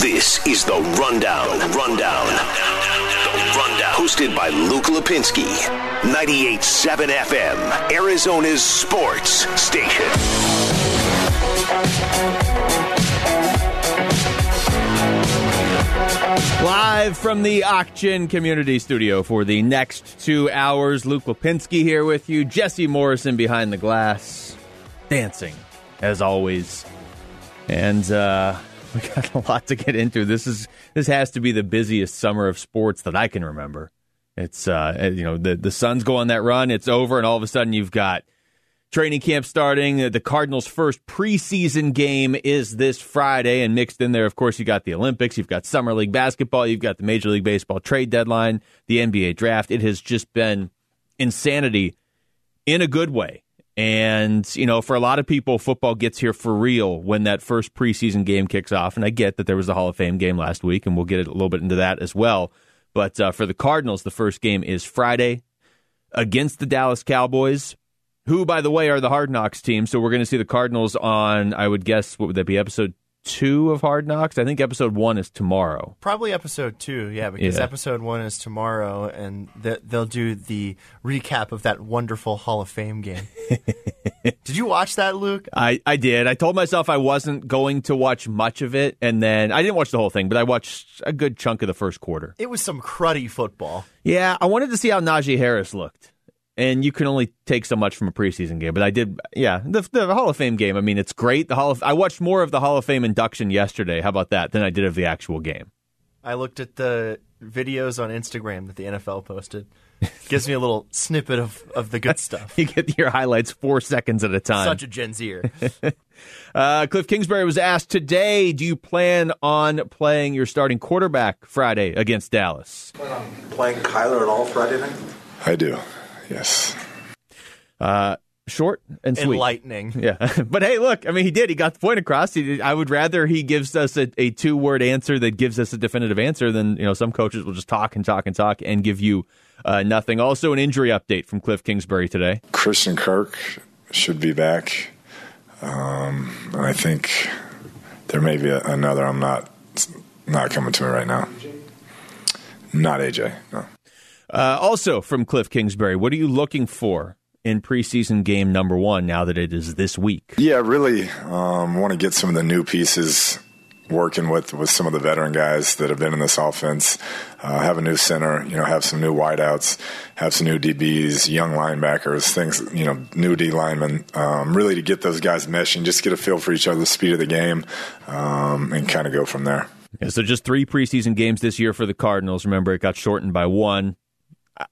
This is the Rundown. The Rundown. The Rundown. Hosted by Luke Lapinski. 98.7 FM, Arizona's sports station. Live from the Auction Community Studio for the next two hours. Luke Lapinski here with you. Jesse Morrison behind the glass, dancing as always. And uh, we got a lot to get into. This is this has to be the busiest summer of sports that I can remember. It's uh, you know the the Suns go on that run. It's over, and all of a sudden you've got training camp starting. The Cardinals' first preseason game is this Friday, and mixed in there, of course, you got the Olympics, you've got Summer League basketball, you've got the Major League Baseball trade deadline, the NBA draft. It has just been insanity in a good way. And, you know, for a lot of people, football gets here for real when that first preseason game kicks off. And I get that there was the Hall of Fame game last week, and we'll get a little bit into that as well. But uh, for the Cardinals, the first game is Friday against the Dallas Cowboys who, by the way, are the Hard Knocks team. So we're going to see the Cardinals on, I would guess, what would that be, episode two of Hard Knocks? I think episode one is tomorrow. Probably episode two, yeah, because Yeah. episode one is tomorrow, and th- they'll do the recap of that wonderful Hall of Fame game. Did you watch that, Luke? I, I did. I told myself I wasn't going to watch much of it, and then I didn't watch the whole thing, but I watched a good chunk of the first quarter. It was some cruddy football. Yeah, I wanted to see how Najee Harris looked. And you can only take so much from a preseason game, but I did. Yeah, the, the Hall of Fame game. I mean, it's great. The Hall of I watched more of the Hall of Fame induction yesterday. How about that? Than I did of the actual game. I looked at the videos on Instagram that the NFL posted. Gives me a little snippet of, of the good stuff. You get your highlights four seconds at a time. Such a Gen Zer. Uh, Cliff Kingsbury was asked today, do you plan on playing your starting quarterback Friday against Dallas? playing Kyler at all Friday night? I do. Yes. Uh, short and sweet. Enlightening. Yeah. but hey, look, I mean, he did. He got the point across. He, I would rather he gives us a, a two word answer that gives us a definitive answer than, you know, some coaches will just talk and talk and talk and give you uh, nothing. Also, an injury update from Cliff Kingsbury today. Christian Kirk should be back. Um, and I think there may be a, another. I'm not not coming to it right now. Not AJ. No. Uh, also, from Cliff Kingsbury, what are you looking for in preseason game number one now that it is this week? Yeah, really um, want to get some of the new pieces working with with some of the veteran guys that have been in this offense. Uh, have a new center, you know, have some new wideouts, have some new DBs, young linebackers, things, you know, new D linemen. Um, really to get those guys meshing, just get a feel for each other, the speed of the game, um, and kind of go from there. Yeah, so just three preseason games this year for the Cardinals. Remember, it got shortened by one.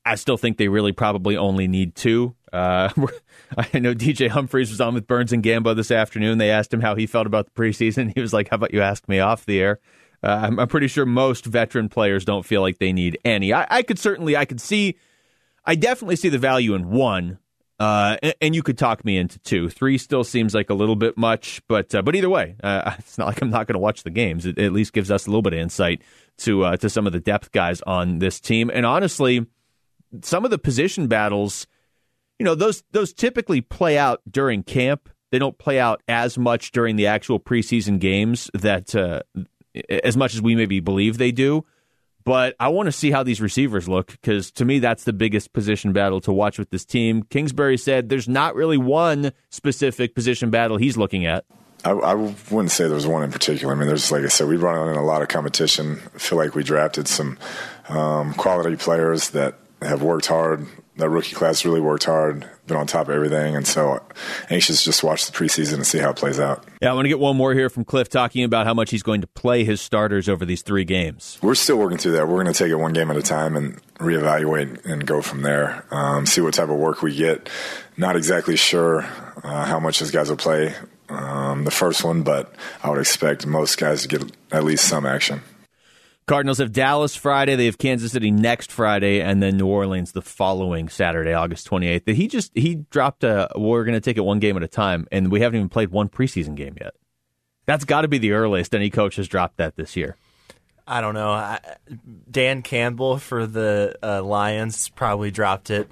I- still think they really probably only need two. Uh, I know DJ Humphries was on with Burns and Gambo this afternoon. They asked him how he felt about the preseason. He was like, "How about you ask me off the air?" Uh, I'm, I'm pretty sure most veteran players don't feel like they need any. I, I could certainly, I could see, I definitely see the value in one. Uh, and, and you could talk me into two. Three still seems like a little bit much, but uh, but either way, uh, it's not like I'm not going to watch the games. It, at least gives us a little bit of insight to uh, to some of the depth guys on this team. And honestly, some of the position battles, you know, those those typically play out during camp. They don't play out as much during the actual preseason games that uh, as much as we maybe believe they do. But I want to see how these receivers look because to me, that's the biggest position battle to watch with this team. Kingsbury said there's not really one specific position battle he's looking at. I, I wouldn't say there's one in particular. I mean, there's like I said, we run in a lot of competition. I feel like we drafted some um, quality players that have worked hard. That rookie class really worked hard, been on top of everything, and so anxious to just watch the preseason and see how it plays out. Yeah, I want to get one more here from Cliff talking about how much he's going to play his starters over these three games. We're still working through that. We're going to take it one game at a time and reevaluate and go from there. Um, see what type of work we get. Not exactly sure uh, how much those guys will play um, the first one, but I would expect most guys to get at least some action. Cardinals have Dallas Friday. They have Kansas City next Friday, and then New Orleans the following Saturday, August 28th. He just he dropped a. We're going to take it one game at a time, and we haven't even played one preseason game yet. That's got to be the earliest any coach has dropped that this year. I don't know. I, Dan Campbell for the uh, Lions probably dropped it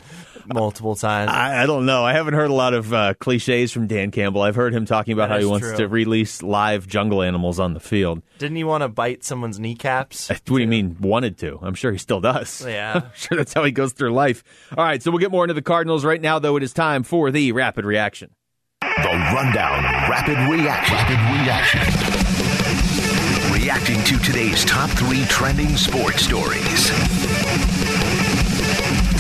multiple times. I, I don't know. I haven't heard a lot of uh, cliches from Dan Campbell. I've heard him talking about That how he wants true. to release live jungle animals on the field. Didn't he want to bite someone's kneecaps? What do you mean wanted to? I'm sure he still does. Yeah. I'm sure that's how he goes through life. All right, so we'll get more into the Cardinals right now, though. It is time for the rapid reaction. The Rundown Rapid Reaction. Rapid Reaction. Reacting to today's top three trending sports stories.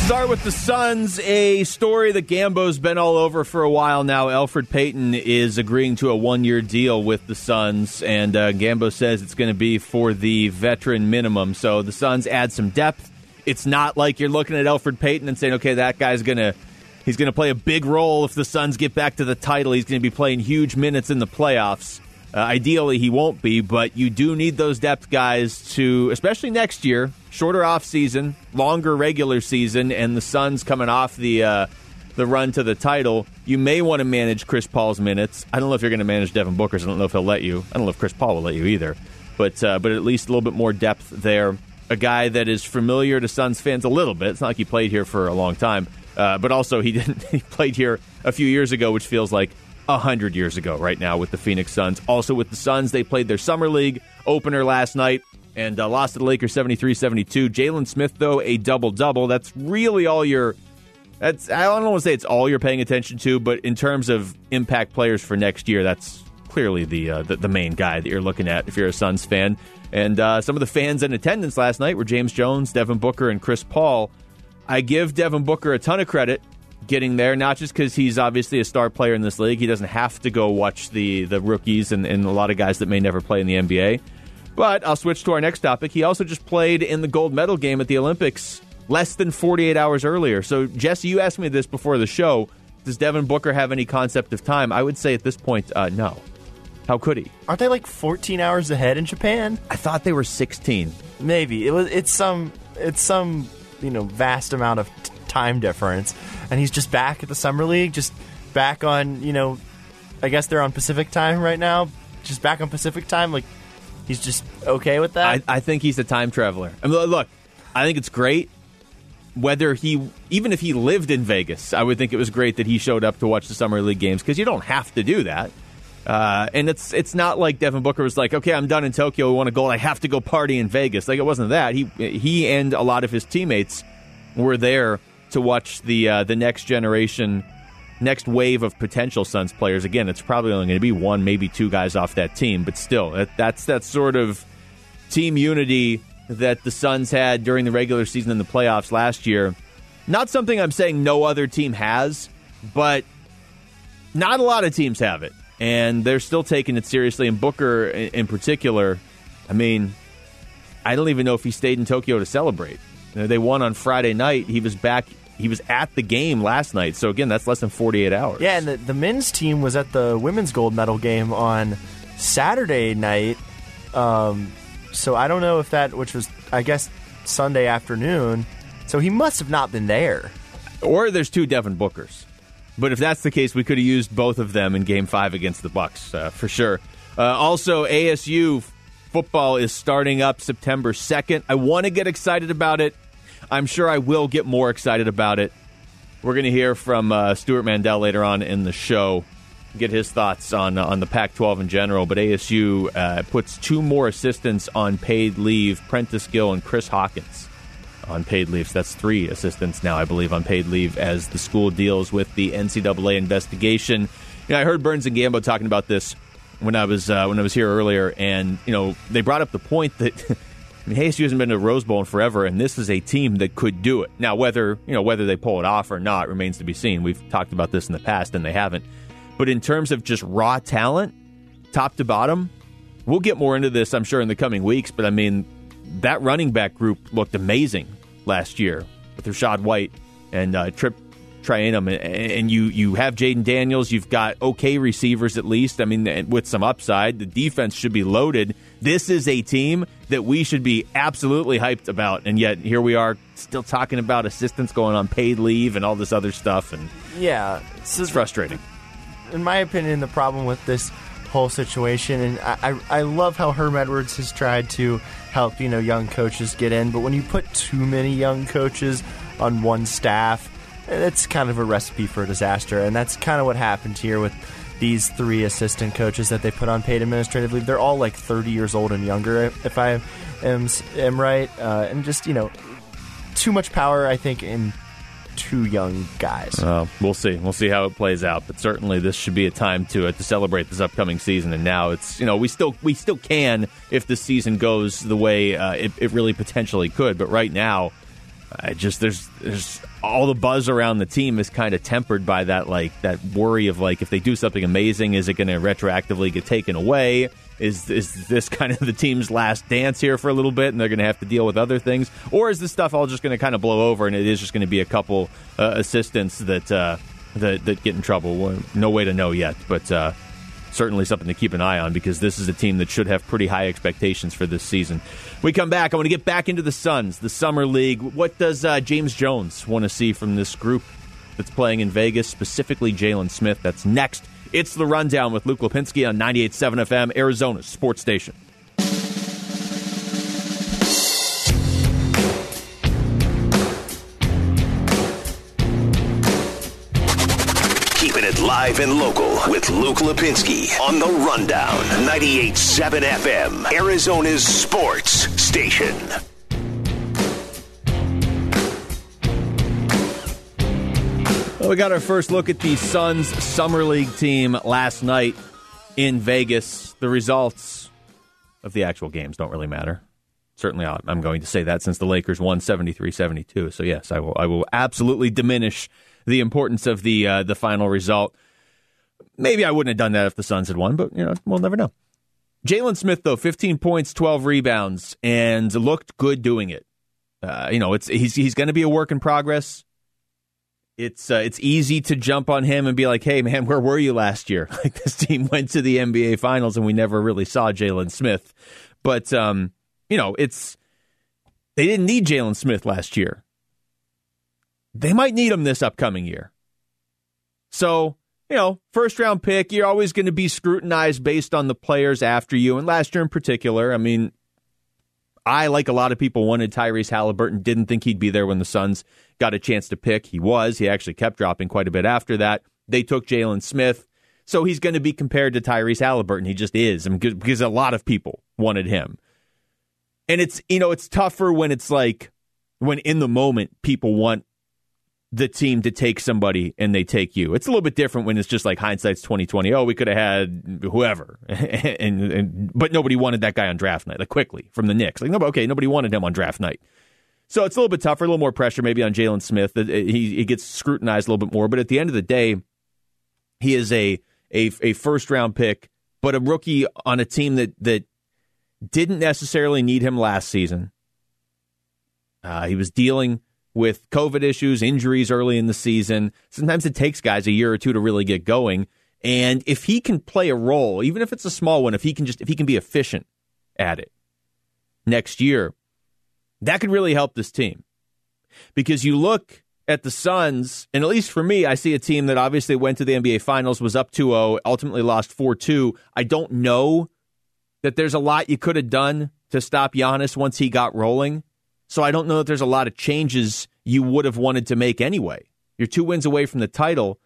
Start with the Suns, a story that Gambo's been all over for a while now. Elfrid Payton is agreeing to a one year deal with the Suns, and uh, Gambo says it's going to be for the veteran minimum. So the Suns add some depth. It's not like you're looking at Elfrid Payton and saying, okay, that guy's going to. He's going to play a big role if the Suns get back to the title. He's going to be playing huge minutes in the playoffs. Uh, ideally, he won't be, but you do need those depth guys to, especially next year, shorter off season, longer regular season, and the Suns coming off the uh, the run to the title. You may want to manage Chris Paul's minutes. I don't know if you're going to manage Devin Booker's. I don't know if he'll let you. I don't know if Chris Paul will let you either. But uh, but at least a little bit more depth there. A guy that is familiar to Suns fans a little bit. It's not like he played here for a long time, uh, but also he didn't. He played here a few years ago, which feels like a hundred years ago right now with the Phoenix Suns. Also with the Suns, they played their summer league opener last night and uh, lost to the Lakers 73-72. Jalen Smith though a double double. That's really all you're. That's I don't want to say it's all you're paying attention to, but in terms of impact players for next year, that's clearly the uh, the, the main guy that you're looking at if you're a Suns fan. And uh, some of the fans in attendance last night were James Jones, Devin Booker, and Chris Paul. I give Devin Booker a ton of credit getting there, not just because he's obviously a star player in this league. He doesn't have to go watch the the rookies and, and a lot of guys that may never play in the NBA. But I'll switch to our next topic. He also just played in the gold medal game at the Olympics less than 48 hours earlier. So, Jesse, you asked me this before the show. Does Devin Booker have any concept of time? I would say at this point, uh, no. How could he? Aren't they like 14 hours ahead in Japan? I thought they were 16. Maybe it was. It's some. It's some. You know, vast amount of t- time difference, and he's just back at the summer league. Just back on. You know, I guess they're on Pacific time right now. Just back on Pacific time. Like he's just okay with that. I, I think he's a time traveler. I mean, look, I think it's great. Whether he, even if he lived in Vegas, I would think it was great that he showed up to watch the summer league games because you don't have to do that. Uh, and it's it's not like Devin Booker was like, okay, I'm done in Tokyo. We want to gold. I have to go party in Vegas. Like it wasn't that. He he and a lot of his teammates were there to watch the uh, the next generation, next wave of potential Suns players. Again, it's probably only going to be one, maybe two guys off that team, but still, that, that's that sort of team unity that the Suns had during the regular season and the playoffs last year. Not something I'm saying no other team has, but not a lot of teams have it. And they're still taking it seriously. And Booker, in in particular, I mean, I don't even know if he stayed in Tokyo to celebrate. They won on Friday night. He was back. He was at the game last night. So again, that's less than 48 hours. Yeah, and the, the men's team was at the women's gold medal game on Saturday night. Um, so I don't know if that, which was I guess Sunday afternoon. So he must have not been there. or there's two Devin Bookers. But if that's the case, we could have used both of them in Game Five against the Bucks uh, for sure. Uh, also, ASU football is starting up September second. I want to get excited about it. I'm sure I will get more excited about it. We're going to hear from uh, Stewart Mandel later on in the show, get his thoughts on uh, on the Pac-12 in general. But ASU uh, puts two more assistants on paid leave: Prentice Gill and Chris Hawkins on paid leave. So that's three assistants now, I believe, on paid leave as the school deals with the NCAA investigation. You know, I heard Burns and Gambo talking about this when I was uh, when I was here earlier, and you know they brought up the point that. Mean, ASU hasn't been to Rose Bowl in forever, and this is a team that could do it. Now, whether you know whether they pull it off or not remains to be seen. We've talked about this in the past, and they haven't. But in terms of just raw talent, top to bottom, we'll get more into this, I'm sure, in the coming weeks. But I mean, that running back group looked amazing last year with Rachaad White and uh, Trip Trayanum, and, um, and you you have Jayden Daniels. You've got okay receivers at least. I mean, with some upside, the defense should be loaded. This is a team that we should be absolutely hyped about, and yet here we are still talking about assistants going on paid leave and all this other stuff, and Yeah, so it's frustrating. in my opinion, the problem with this whole situation. And I, I, I love how Herm Edwards has tried to help you know young coaches get in, but when you put too many young coaches on one staff, it's kind of a recipe for disaster. And that's kind of what happened here with these three assistant coaches that they put on paid administrative leave. They're all like 30 years old and younger, if I am am right, uh, and just you know too much power. I think in two young guys. Uh, we'll see. We'll see how it plays out. But certainly, this should be a time to uh, to celebrate this upcoming season. And now it's you know we still we still can if the season goes the way uh, it, it really potentially could. But right now, I just there's there's all the buzz around the team is kind of tempered by that like that worry of like if they do something amazing, is it going to retroactively get taken away? Is is this kind of the team's last dance here for a little bit, and they're going to have to deal with other things, or is this stuff all just going to kind of blow over, and it is just going to be a couple uh, assistants that uh, that that get in trouble? No way to know yet, but. Uh, certainly something to keep an eye on because this is a team that should have pretty high expectations for this season. We come back. I want to get back into the Suns, the Summer League. What does uh, James Jones want to see from this group that's playing in Vegas, specifically Jalen Smith? That's next. It's the rundown with Luke Lapinski on 98.7 FM, Arizona sports station. It live and local with Luke Lapinski on the rundown. 98.7 FM, Arizona's sports station. Well, we got our first look at the Suns Summer League team last night in Vegas. The results of the actual games don't really matter. Certainly, I'm going to say that since the Lakers won 73-72. So yes, I will. I will absolutely diminish the importance of the uh, the final result. Maybe I wouldn't have done that if the Suns had won, but you know, we'll never know. Jalen Smith, though, 15 points, 12 rebounds, and looked good doing it. Uh, you know, it's he's he's going to be a work in progress it's uh, it's easy to jump on him and be like, "Hey, man, where were you last year? Like this team went to the NBA Finals and we never really saw Jalen Smith." But um, you know, it's they didn't need Jalen Smith last year. They might need him this upcoming year. So you know, first round pick, you're always going to be scrutinized based on the players after you. And last year in particular, I mean, I, like a lot of people, wanted Tyrese Halliburton, didn't think he'd be there when the Suns got a chance to pick. He was. He actually kept dropping quite a bit after that. They took Jalen Smith. So he's going to be compared to Tyrese Halliburton. He just is I mean, because a lot of people wanted him. And it's, you know, it's tougher when it's like, when in the moment people want the team to take somebody and they take you. It's a little bit different when it's just like hindsight's twenty twenty. Oh, we could have had whoever, and, and, but nobody wanted that guy on draft night. Like quickly from the Knicks, like no, okay, nobody wanted him on draft night. So it's a little bit tougher, a little more pressure maybe on Jalen Smith. He he gets scrutinized a little bit more, but at the end of the day, he is a a, a first round pick, but a rookie on a team that that didn't necessarily need him last season. Uh, he was dealing with COVID issues, injuries early in the season. Sometimes it takes guys a year or two to really get going. And if he can play a role, even if it's a small one, if he can just if he can be efficient at it next year, that could really help this team. Because you look at the Suns, and at least for me, I see a team that obviously went to the NBA Finals, was up 2 0, ultimately lost 4 2. I don't know that there's a lot you could have done to stop Giannis once he got rolling. So I don't know that there's a lot of changes you would have wanted to make anyway. You're two wins away from the title,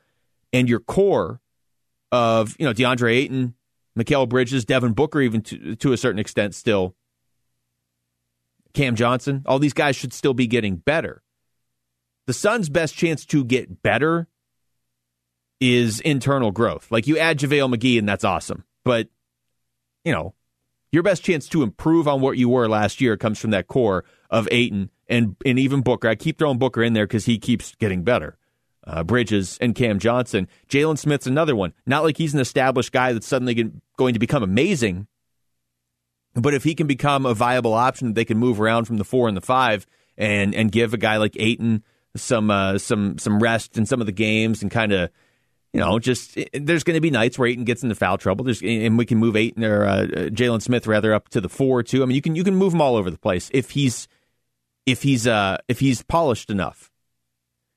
and your core of you know DeAndre Ayton, Mikal Bridges, Devin Booker, even to, to a certain extent, still Cam Johnson. All these guys should still be getting better. The Suns' best chance to get better is internal growth. Like you add JaVale McGee, and that's awesome. But you know, your best chance to improve on what you were last year comes from that core of Ayton and and even Booker. I keep throwing Booker in there because he keeps getting better. Uh, Bridges and Cam Johnson. Jalen Smith's another one. Not like he's an established guy that's suddenly going to become amazing, but if he can become a viable option, that they can move around from the four and the five and and give a guy like Ayton some uh, some some rest in some of the games and kind of you know, just there's going to be nights where Ayton gets into foul trouble. There's, and we can move Ayton or uh, Jalen Smith rather up to the four too. I mean, you can you can move him all over the place if he's if he's uh if he's polished enough.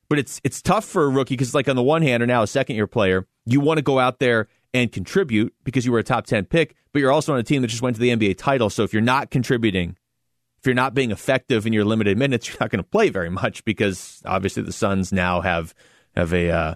But it's it's tough for a rookie because like on the one hand, or now a second year player, you want to go out there and contribute because you were a top 10 pick, but you're also on a team that just went to the NBA title. So if you're not contributing, if you're not being effective in your limited minutes, you're not going to play very much because obviously the Suns now have have a uh,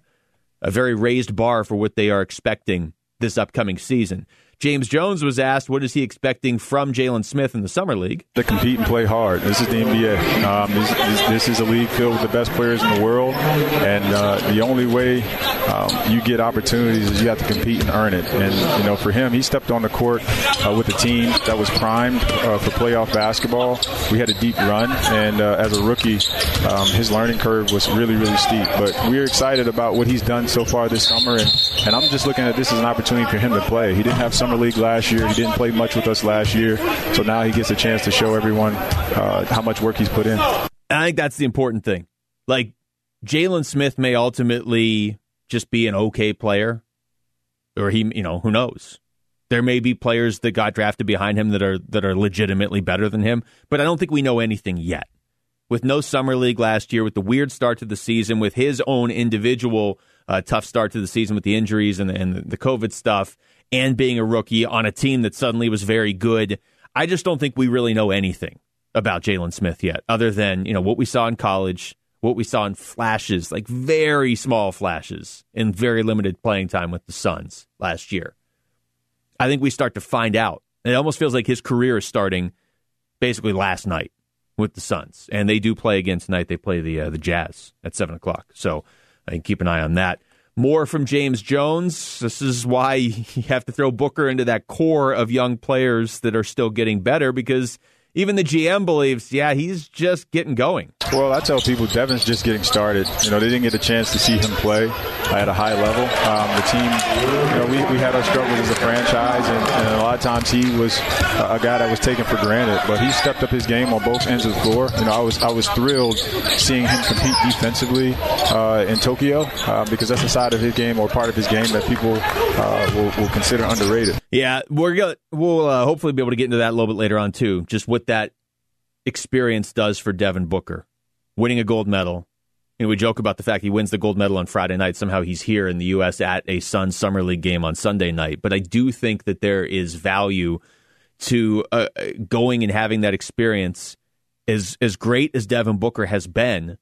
a very raised bar for what they are expecting this upcoming season. James Jones was asked, what is he expecting from Jalen Smith in the Summer League? To compete and play hard. This is the NBA. Um, this, this, this, is a league filled with the best players in the world, and uh, the only way um, you get opportunities you have to compete and earn it. And, you know, for him, he stepped on the court uh, with a team that was primed uh, for playoff basketball. We had a deep run, and uh, as a rookie, um, his learning curve was really, really steep. But we're excited about what he's done so far this summer, and, and I'm just looking at this as an opportunity for him to play. He didn't have summer league last year. He didn't play much with us last year, so now he gets a chance to show everyone uh, how much work he's put in. And I think that's the important thing. Like Jalen Smith may ultimately just be an okay player, or he, you know, who knows. There may be players that got drafted behind him that are that are legitimately better than him, but I don't think we know anything yet. With no summer league last year, with the weird start to the season, with his own individual uh, tough start to the season with the injuries and, and the COVID stuff, and being a rookie on a team that suddenly was very good. I just don't think we really know anything about Jalen Smith yet, other than you know what we saw in college, what we saw in flashes, like very small flashes in very limited playing time with the Suns last year. I think we start to find out. It almost feels like his career is starting basically last night with the Suns, and they do play again tonight. They play the uh, the Jazz at seven o'clock, so I can keep an eye on that. More from James Jones. This is why you have to throw Booker into that core of young players that are still getting better because even the GM believes, yeah, he's just getting going. Well, I tell people Devin's just getting started. You know, they didn't get a chance to see him play at a high level. Um, the team, you know, we, we had our struggles as a franchise, and, and a lot of times he was a, guy that was taken for granted. But he stepped up his game on both ends of the floor. You know, I was I was thrilled seeing him compete defensively uh, in Tokyo uh, because that's a side of his game or part of his game that people uh, will, will, consider underrated. Yeah, we're gonna we'll uh, hopefully be able to get into that a little bit later on too. Just what that experience does for Devin Booker winning a gold medal. You know, we joke about the fact he wins the gold medal on Friday night. Somehow he's here in the U.S. at a Sun Summer League game on Sunday night. But I do think that there is value to uh, going and having that experience. As as great as Devin Booker has been,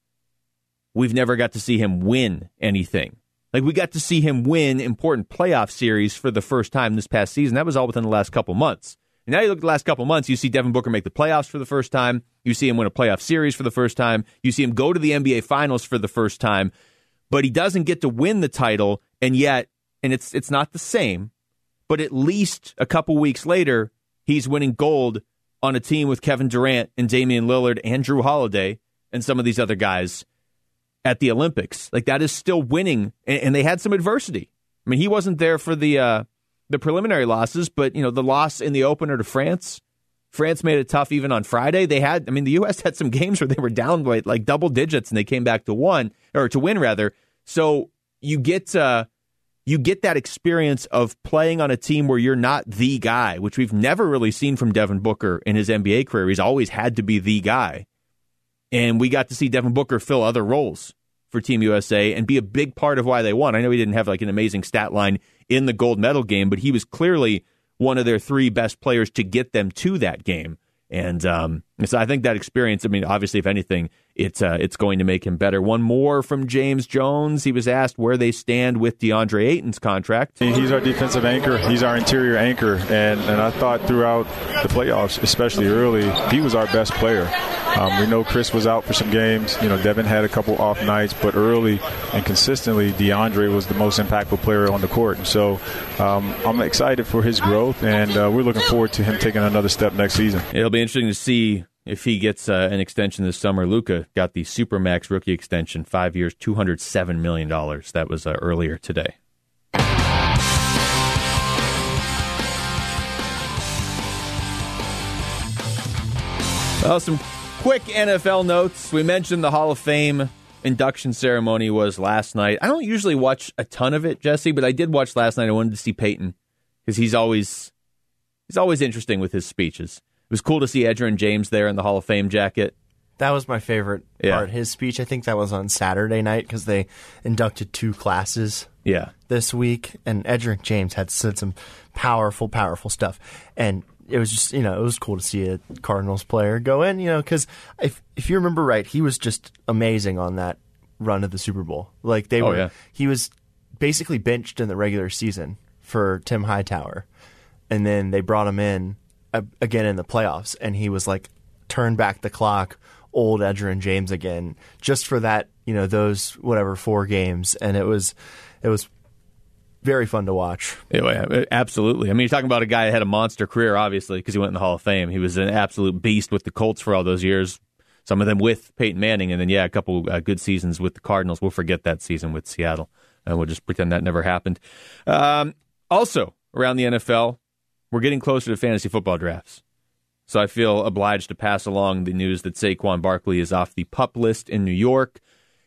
we've never got to see him win anything. Like we got to see him win important playoff series for the first time this past season. That was all within the last couple months. And now you look at the last couple months, you see Devin Booker make the playoffs for the first time. You see him win a playoff series for the first time. You see him go to the NBA Finals for the first time. But he doesn't get to win the title, and yet, and it's it's not the same, but at least a couple weeks later, he's winning gold on a team with Kevin Durant and Damian Lillard and Jrue Holiday and some of these other guys at the Olympics. Like that is still winning, and, and they had some adversity. I mean, he wasn't there for the uh, the preliminary losses, but you know the loss in the opener to France. France made it tough even on Friday. They had, I mean, the U.S. had some games where they were down by like double digits and they came back to one or to win rather. So you get uh, you get that experience of playing on a team where you're not the guy, which we've never really seen from Devin Booker in his NBA career. He's always had to be the guy, and we got to see Devin Booker fill other roles for Team USA and be a big part of why they won. I know he didn't have like an amazing stat line in the gold medal game, but he was clearly one of their three best players to get them to that game. And um, so I think that experience, I mean, obviously, if anything, it's, uh, it's going to make him better. One more from James Jones. He was asked where they stand with DeAndre Ayton's contract. He's our defensive anchor, he's our interior anchor. And, and I thought throughout the playoffs, especially early, he was our best player. Um, we know Chris was out for some games. You know, Devin had a couple off nights, but early and consistently, DeAndre was the most impactful player on the court. And so um, I'm excited for his growth, and uh, we're looking forward to him taking another step next season. It'll be interesting to see if he gets uh, an extension this summer. Luka got the Supermax rookie extension, five years, $207 million. That was uh, earlier today. Well, some Quick NFL notes. We mentioned the Hall of Fame induction ceremony was last night. I don't usually watch a ton of it, Jesse, but I did watch last night. I wanted to see Peyton because he's always he's always interesting with his speeches. It was cool to see Edgerrin James there in the Hall of Fame jacket. That was my favorite Yeah. part. His speech, I think that was on Saturday night because they inducted two classes Yeah. this week, and Edgerrin James had said some powerful, powerful stuff, and it was just you know it was cool to see a Cardinals player go in, you know, because if if you remember right, he was just amazing on that run of the Super Bowl. Like they Oh, were, yeah. he was basically benched in the regular season for Tim Hightower, and then they brought him in again in the playoffs, and he was like turn back the clock, old Edgerrin James again, just for that you know those whatever four games, and it was it was very fun to watch. Yeah, absolutely. I mean, you're talking about a guy that had a monster career, obviously, because he went in the Hall of Fame. He was an absolute beast with the Colts for all those years. Some of them with Peyton Manning, and then yeah, a couple uh, good seasons with the Cardinals. We'll forget that season with Seattle, and we'll just pretend that never happened. Um, also, around the NFL, we're getting closer to fantasy football drafts. So I feel obliged to pass along the news that Saquon Barkley is off the pup list in New York.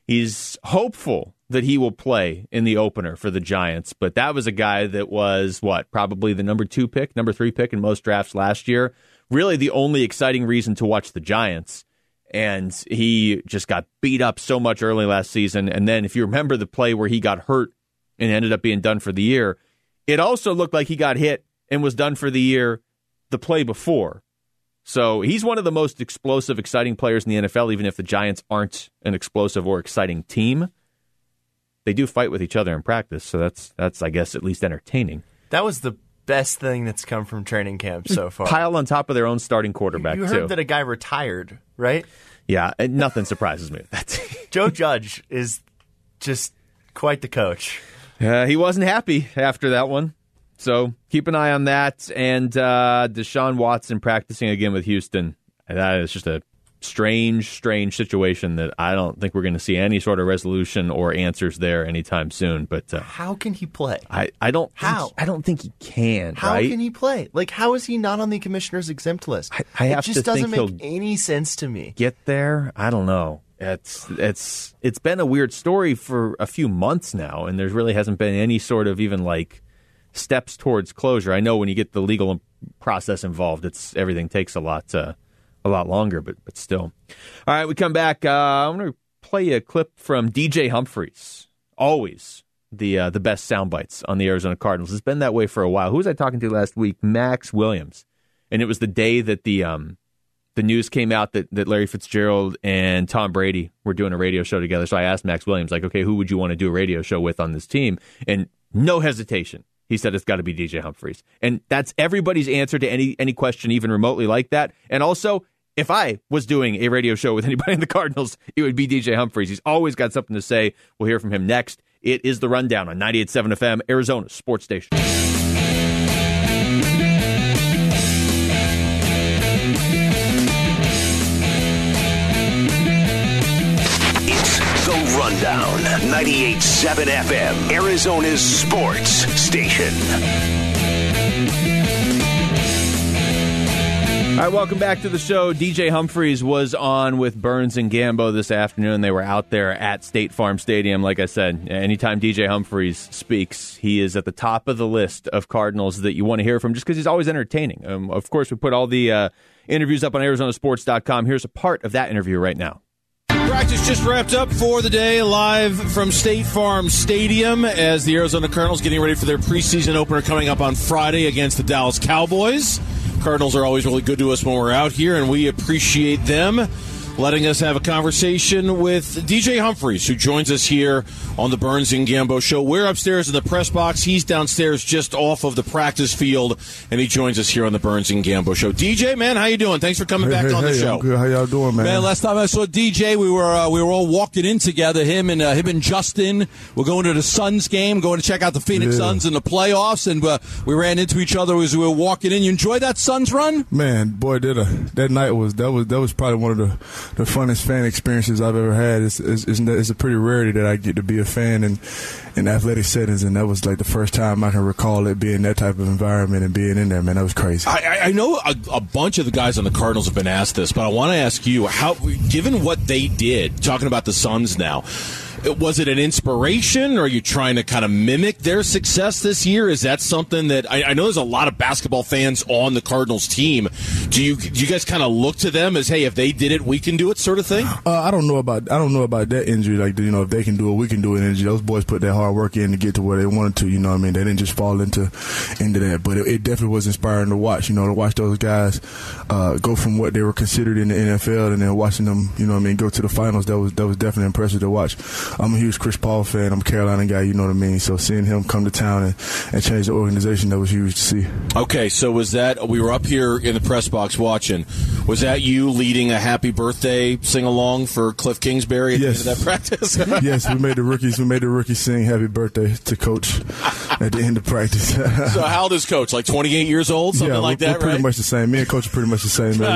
He's hopeful that he will play in the opener for the Giants, but that was a guy that was what probably the number two pick, number three pick in most drafts last year. Really, the only exciting reason to watch the Giants. And he just got beat up so much early last season. And then, if you remember the play where he got hurt and ended up being done for the year, it also looked like he got hit and was done for the year the play before. So he's one of the most explosive, exciting players in the NFL, even if the Giants aren't an explosive or exciting team. They do fight with each other in practice, so that's that's I guess at least entertaining. That was the best thing that's come from training camp so far. Pile on top of their own starting quarterback you too. heard that a guy retired, right? yeah, and nothing surprises me. Joe Judge is just quite the coach. Uh, he wasn't happy after that one. So keep an eye on that. And uh, Deshaun Watson practicing again with Houston. And that is just a strange, strange situation that I don't think we're going to see any sort of resolution or answers there anytime soon. But uh, How can he play? I, I don't How? Think, I don't think he can. How right? can he play? Like, how is he not on the commissioner's exempt list? I- I have it just doesn't make any sense to me. get there? I don't know. It's it's it's been a weird story for a few months now, and there really hasn't been any sort of even like steps towards closure. I know when you get the legal process involved, it's everything takes a lot uh, a lot longer, but but still. All right, we come back. Uh, I'm going to play a clip from DJ Humphries. Always the uh, the best sound bites on the Arizona Cardinals. It's been that way for a while. Who was I talking to last week? Maxx Williams, and it was the day that the um, the news came out that, that Larry Fitzgerald and Tom Brady were doing a radio show together. So I asked Maxx Williams, like, okay, who would you want to do a radio show with on this team? And no hesitation. He said it's got to be DJ Humphries. And that's everybody's answer to any any question even remotely like that. And also, if I was doing a radio show with anybody in the Cardinals, it would be DJ Humphries. He's always got something to say. We'll hear from him next. It is the rundown on 98.7 FM, Arizona Sports Station. 98.7 FM, Arizona's sports station. All right, welcome back to the show. DJ Humphries was on with Burns and Gambo this afternoon. They were out there at State Farm Stadium. Like I said, anytime DJ Humphries speaks, he is at the top of the list of Cardinals that you want to hear from just because he's always entertaining. Um, of course, we put all the uh, interviews up on ArizonaSports.com. Here's a part of that interview right now. Practice just wrapped up for the day, live from State Farm Stadium as the Arizona Cardinals getting ready for their preseason opener coming up on Friday against the Dallas Cowboys. Cardinals are always really good to us when we're out here, and we appreciate them letting us have a conversation with DJ Humphries, who joins us here on the Burns and Gambo show. We're upstairs in the press box. He's downstairs just off of the practice field, and he joins us here on the Burns and Gambo show. DJ, man, how you doing? Thanks for coming back hey, on the show. How y'all doing, man? Man, last time I saw DJ, we were uh, we were all walking in together. Him and uh, him and Justin. We're going to the Suns game, going to check out the Phoenix Yeah. Suns in the playoffs, and uh, we ran into each other as we were walking in. You enjoyed that Suns run? Man, boy, did a that night was that was that was probably one of the the funnest fan experiences I've ever had. It's it's, it's, it's a pretty rarity that I get to be a fan in in athletic settings, and that was like the first time I can recall it being that type of environment and being in there. Man, that was crazy. I, I- know a, a bunch of the guys on the Cardinals have been asked this, but I want to ask you how, given what they did, talking about the Suns now, was it an inspiration? Or are you trying to kind of mimic their success this year? Is that something that I, I know there's a lot of basketball fans on the Cardinals team. Do you do you guys kind of look to them as hey, if they did it, we can do it, sort of thing? Uh, I don't know about I don't know about that injury. Like you know, if they can do it, we can do it. Injury. Those boys put that hard work in to get to where they wanted to. You know what I mean? They didn't just fall into into that, but it, it definitely was inspiring to watch. You know, to watch those guys uh, go from what they were considered in the NFL and then watching them. You know I mean? Go to the finals. That was that was definitely impressive to watch. I'm a huge Chris Paul fan. I'm a Carolina guy. You know what I mean? So seeing him come to town and, and change the organization, that was huge to see. Okay, so was that we were up here in the press box watching? Was that you leading a happy birthday sing along for Cliff Kingsbury at Yes. the end of that practice? yes, we made the rookies. We made the rookies sing "Happy Birthday" to Coach at the end of practice. so how old is Coach? Like 28 years old, something yeah, like that, we're pretty much the same. Me and Coach are pretty much the same age. All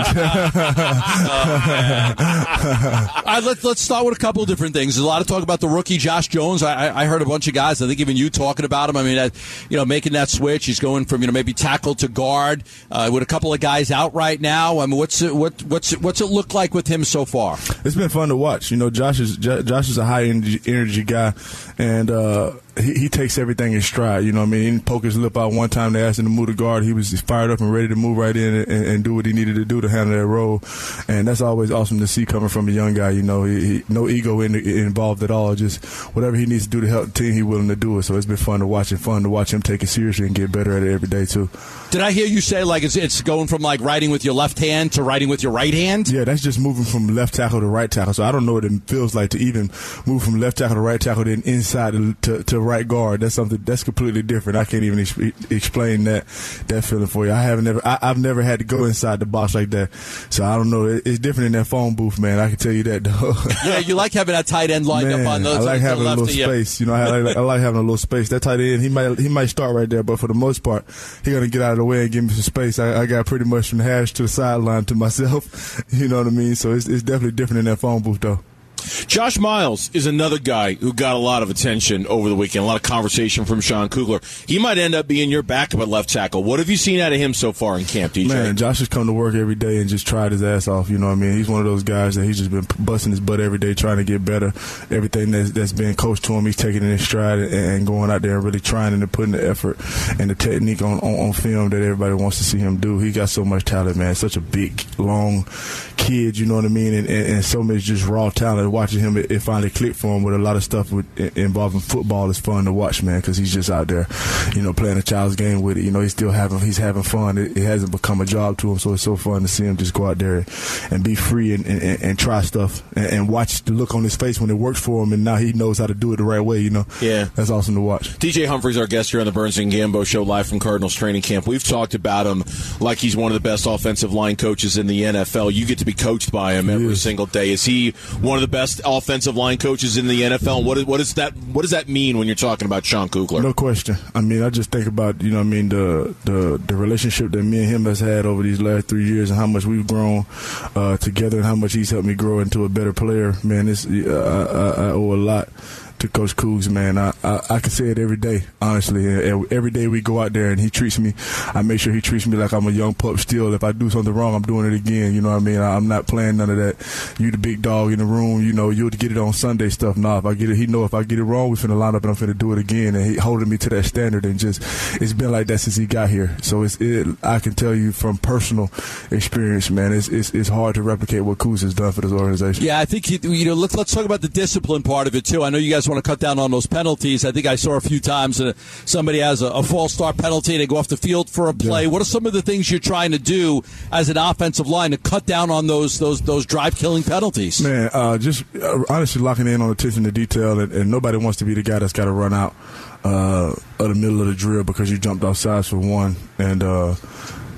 right, let's let's start with a couple of different things. There's a lot of talk about the rookie Josh Jones. I, I I heard a bunch of guys. I think even you talking about him. I mean, that, you know, making that switch. He's going from you know maybe tackle to guard uh, with a couple of guys out right now. I mean, what's it, what what's it, what's it look like with him so far? it's been fun to watch. You know, Josh is Jo- Josh is a high energy, energy guy, and uh, he, he takes everything in stride. You know, what I mean, he didn't poke his lip out one time. They asked him to move the guard. He was fired up and ready to move right in and, and do what he needed to do to handle that role. And that's always awesome to see coming from a young guy. You know, he, he, no ego in, involved at all. Just whatever he needs to do to help the team, he's willing to do it. So it's been fun to watch and fun to watch him take it seriously and get better at it every day too. Did I hear you say like it's it's going from like writing with your left hand to writing with your right hand? Yeah, that's just moving from left tackle to right tackle. So I don't know what it feels like to even move from left tackle to right tackle, then inside to, to, to right guard. That's something that's completely different. I can't even ex- explain that that feeling for you. I haven't never, I, I've never had to go inside the box like that. So I don't know. It, it's different in that phone booth, man. I can tell you that. Though. Yeah, you like having that tight end lined Man, up on the I like having a little of you. space. You know, I like, I like having a little space. That tight end, he might he might start right there, but for the most part, he gonna get out of the way and give me some space. I, I got pretty much from the hash to the sideline to myself. You know what I mean? So it's, it's definitely different in that phone booth, though. Josh Miles is another guy who got a lot of attention over the weekend, a lot of conversation from Sean Kugler. He might end up being your backup at left tackle. What have you seen out of him so far in camp, DJ? Man, Josh has come to work every day and just tried his ass off. You know what I mean? He's one of those guys that he's just been busting his butt every day trying to get better. Everything that's, that's been coached to him, he's taking it in stride and, and going out there and really trying and putting the effort and the technique on, on, on film that everybody wants to see him do. He got so much talent, man. Such a big, long kid, you know what I mean? And, and, and so much just raw talent. Watching him, it, it finally clicked for him with a lot of stuff with, involving football is fun to watch, man, because he's just out there, you know, playing a child's game with it. You know, he's still having, he's having fun. It, it hasn't become a job to him, so it's so fun to see him just go out there and be free and, and, try stuff and, and watch the look on his face when it works for him, and now he knows how to do it the right way. You know, Yeah. that's awesome to watch. DJ Humphries, our guest here on the Burns and Gambo show, live from Cardinals training camp. We've talked about him like he's one of the best offensive line coaches in the NFL. You get to be coached by him every single day. Is he one of the best offensive line coaches in the NFL? What, is, what, is that, what does that mean when you're talking about Sean Kugler? No question. I mean, I just think about you know, I mean the the the relationship that me and him has had over these last three years, and how much we've grown uh, together, and how much he's helped me grow into a better player. Man, it's uh, I, I owe a lot to Coach Coogs, man. I, I I can say it every day, honestly. Every day we go out there and he treats me, I make sure he treats me like I'm a young pup still. If I do something wrong, I'm doing it again. You know what I mean? I, I'm not playing none of that. You the big dog in the room. You know you'll get it on Sunday stuff. Nah, if I get it, he know if I get it wrong, we finna line up and I'm finna do it again. And he holding me to that standard and just it's been like that since he got here. So it's it. I can tell you from personal experience, man. It's it's, it's hard to replicate what Cougs has done for this organization. Yeah, I think you, you know. Let's let's talk about the discipline part of it too. I know you guys want to cut down on those penalties. I think I saw a few times that somebody has a, a false start penalty. They go off the field for a play. Yeah. What are some of the things you're trying to do as an offensive line to cut down on those those those drive killing penalties? Man, uh, just uh, honestly locking in on attention to detail, and, and nobody wants to be the guy that's got to run out uh, of the middle of the drill because you jumped off sides for one. And uh,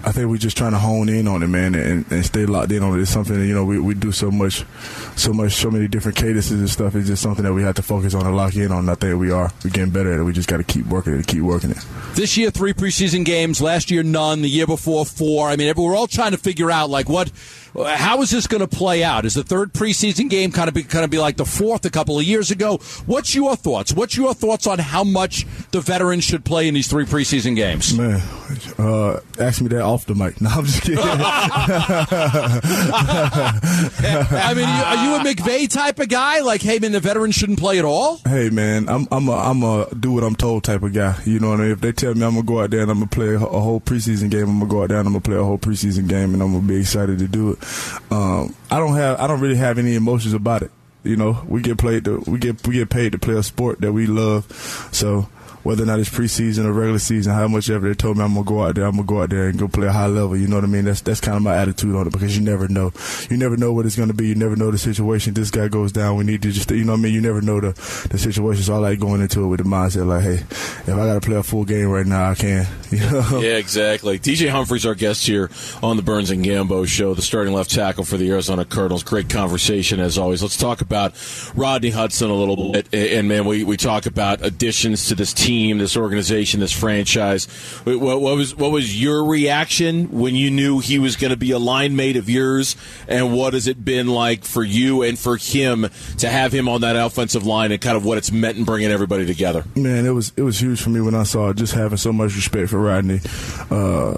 I think we're just trying to hone in on it, man, and, and stay locked in on it. It's something that, you know we, we do so much, so much, so many different cadences and stuff. It's just something that we have to focus on and lock in on. I think we are. We're getting better at it. We just got to keep working it, keep working it. This year, three preseason games. Last year, none. The year before, four. I mean, we're all trying to figure out like what, how is this going to play out? Is the third preseason game kind of be kind of be like the fourth a couple of years ago? What's your thoughts? What's your thoughts on how much the veterans should play in these three preseason games? Man, uh, asked me that off the mic. No, I'm just kidding. I mean, are you a McVay type of guy? Like, hey, man, the veterans shouldn't play at all? hey man, I'm I'm a I'm a do what I'm told type of guy. You know what I mean? If they tell me I'm gonna go out there and I'm gonna play a, a whole preseason game, I'm gonna go out there and I'm gonna play a whole preseason game, and I'm gonna be excited to do it. Um, I don't have I don't really have any emotions about it. You know, we get played to we get we get paid to play a sport that we love, so whether or not it's preseason or regular season, how much ever they told me I'm gonna go out there, I'm gonna go out there and go play a high level. You know what I mean? That's that's kind of my attitude on it because you never know. You never know what it's gonna be. You never know the situation. This guy goes down. We need to just you know what I mean. You never know the the situation. So I like going into it with the mindset like, hey, if I gotta play a full game right now, I can. You know? Yeah, exactly. DJ Humphries, our guest here on the Burns and Gambo show, the starting left tackle for the Arizona Cardinals. Great conversation as always. Let's talk about Rodney Hudson a little bit, and man, we, we talk about additions to this team, this organization, this franchise. What, what was what was your reaction when you knew he was going to be a line mate of yours, and what has it been like for you and for him to have him on that offensive line, and kind of what it's meant in bringing everybody together? Man, it was it was huge for me when I saw it. Just having so much respect for Rodney, uh,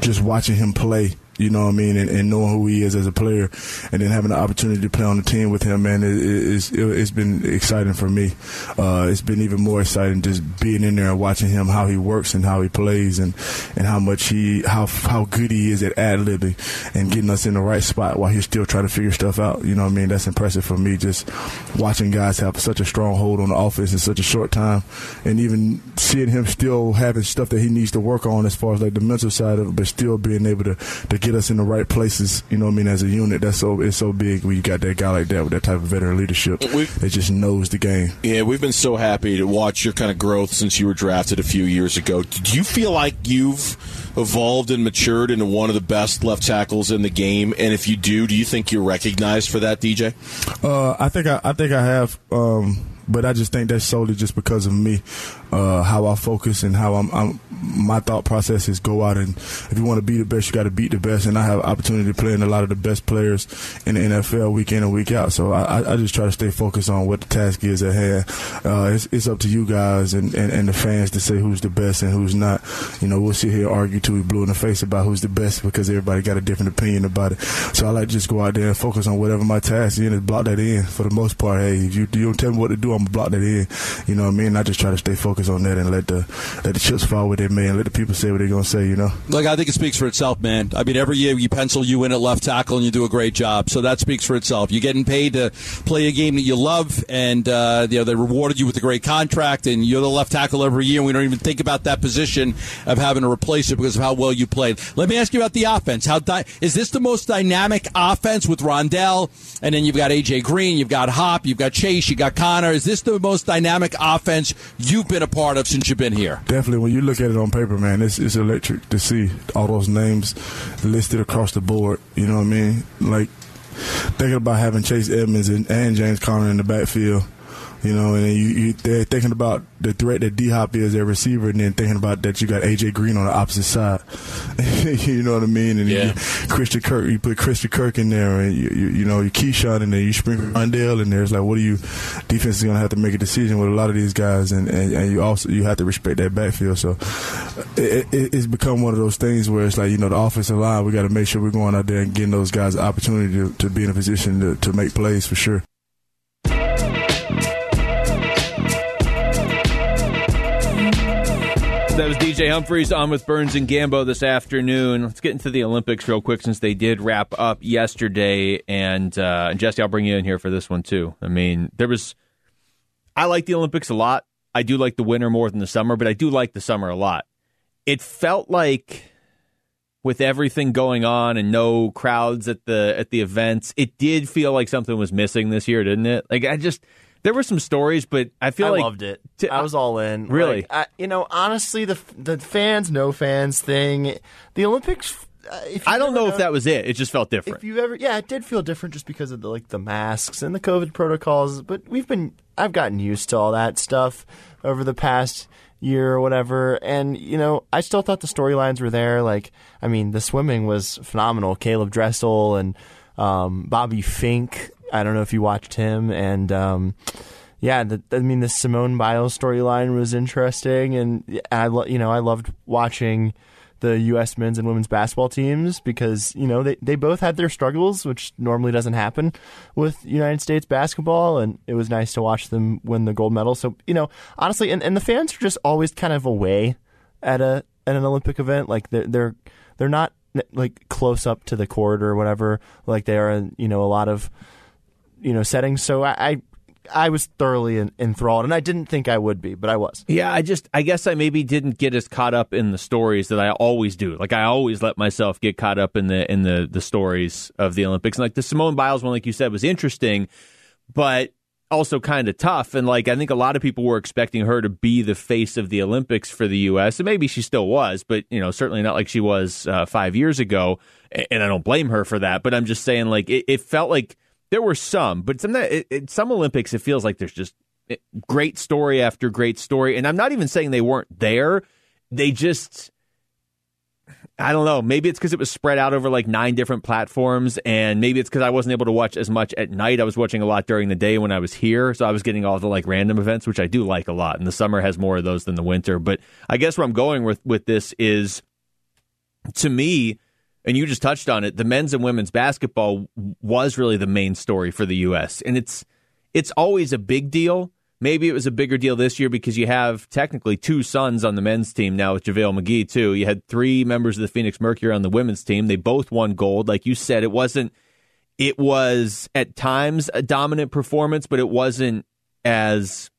just watching him play. You know what I mean, and, and knowing who he is as a player, and then having the opportunity to play on the team with him, man, it, it's it, been exciting for me. Uh, it's been even more exciting just being in there and watching him how he works and how he plays, and and how much he how how good he is at ad libbing and getting us in the right spot while he's still trying to figure stuff out. You know what I mean? That's impressive for me. Just watching guys have such a strong hold on the offense in such a short time, and even seeing him still having stuff that he needs to work on as far as like the mental side of it, but still being able to to get us in the right places. You know what I mean? As a unit, that's so it's so big when you got that guy like that with that type of veteran leadership that just knows the game. Yeah, we've been so happy to watch your kind of growth since you were drafted a few years ago. Do you feel like you've evolved and matured into one of the best left tackles in the game? And if you do, do you think you're recognized for that, DJ? Uh, I think I, I think I have. Um, but I just think that's solely just because of me, uh, how I focus and how I'm, I'm, My thought process is go out and if you want to be the best, you got to beat the best. And I have opportunity to play in a lot of the best players in the NFL week in and week out. So I, I just try to stay focused on what the task is at hand. Uh, it's, it's up to you guys and, and, and the fans to say who's the best and who's not. You know, we'll sit here argue till we blue in the face about who's the best because everybody got a different opinion about it. So I like to just go out there and focus on whatever my task is and block that in. For the most part, hey, if you, you don't tell me what to do, I'm gonna block that in. You know what I mean? I just try to stay focused on that and let the let the chips fall where they may and let the people say what they're gonna say. You know. Look, I think it speaks for itself, man. I mean, every year you pencil you in at left tackle and you do a great job, so that speaks for itself. You're getting paid to play a game that you love, and uh, you know they rewarded you with a great contract, and you're the left tackle every year. and We don't even think about that position of having to replace it because of how well you played. Let me ask you about the offense. How di- is this the most dynamic offense with Rondale, and then you've got AJ Green, you've got Hop, you've got Chase, you got Conner. Is this the most dynamic offense you've been a part of since you've been here? Definitely, when you look at it on paper, man, it's, it's electric to see all those names listed across the board. You know what I mean? Like thinking about having Chase Edmonds and, and James Conner in the backfield. You know, and you, you they're thinking about the threat that D Hop is their receiver, and then thinking about that you got AJ Green on the opposite side. you know what I mean? And Yeah. you, Christian Kirk, you put Christian Kirk in there, and you you, you know you Keyshawn in there, you sprinkle Rondale in there. It's like, what do you? Defense is gonna have to make a decision with a lot of these guys, and, and, and you also you have to respect that backfield. So it, it, it's become one of those things where it's like you know the offensive line, we got to make sure we're going out there and getting those guys the opportunity to, to be in a position to, to make plays for sure. That was DJ Humphries on with Burns and Gambo this afternoon. Let's get into the Olympics real quick since they did wrap up yesterday. And, uh, and Jesse, I'll bring you in here for this one too. I mean, there was. I like the Olympics a lot. I do like the winter more than the summer, but I do like the summer a lot. It felt like with everything going on and no crowds at the at the events, it did feel like something was missing this year, didn't it? Like I just there were some stories, but I feel I like loved it. to- I was all in. Really? Like, I, you know, honestly, the the fans, no fans thing, the Olympics. Uh, if I don't know ever if that was it. It just felt different. If you ever, yeah, it did feel different just because of the like the masks and the COVID protocols. But we've been, I've gotten used to all that stuff over the past year or whatever. And you know, I still thought the storylines were there. Like, I mean, the swimming was phenomenal. Caleb Dressel and um, Bobby Finke. I don't know if you watched him and. Um, yeah, the, I mean the Simone Biles storyline was interesting, and I, lo- you know, I loved watching the U.S. men's and women's basketball teams because you know they they both had their struggles, which normally doesn't happen with United States basketball, and it was nice to watch them win the gold medal. So you know, honestly, and, and the fans are just always kind of away at a at an Olympic event. Like they're they're they're not like close up to the court or whatever, like they are you know a lot of you know settings. So I, I I was thoroughly enthralled, and I didn't think I would be, but I was. Yeah, I just, I guess I maybe didn't get as caught up in the stories that I always do. Like I always let myself get caught up in the in the the stories of the Olympics. And like the Simone Biles one, like you said, was interesting, but also kind of tough. And like I think a lot of people were expecting her to be the face of the Olympics for the U.S. And maybe she still was, but you know, certainly not like she was uh, five years ago. And I don't blame her for that. But I'm just saying, like it, it felt like there were some, but some some Olympics, it feels like there's just eh, great story after great story, and I'm not even saying they weren't there. They just, I don't know. Maybe it's because it was spread out over like nine different platforms, and maybe it's because I wasn't able to watch as much at night. I was watching a lot during the day when I was here, so I was getting all the like random events, which I do like a lot. And the summer has more of those than the winter. But I guess where I'm going with with this is, to me and you just touched on it. The men's and women's basketball was really the main story for the U.S. and it's it's always a big deal. Maybe it was a bigger deal this year because you have technically two sons on the men's team now with JaVale McGee too. You had three members of the Phoenix Mercury on the women's team. They both won gold. Like you said, it wasn't. It was at times a dominant performance, but it wasn't as.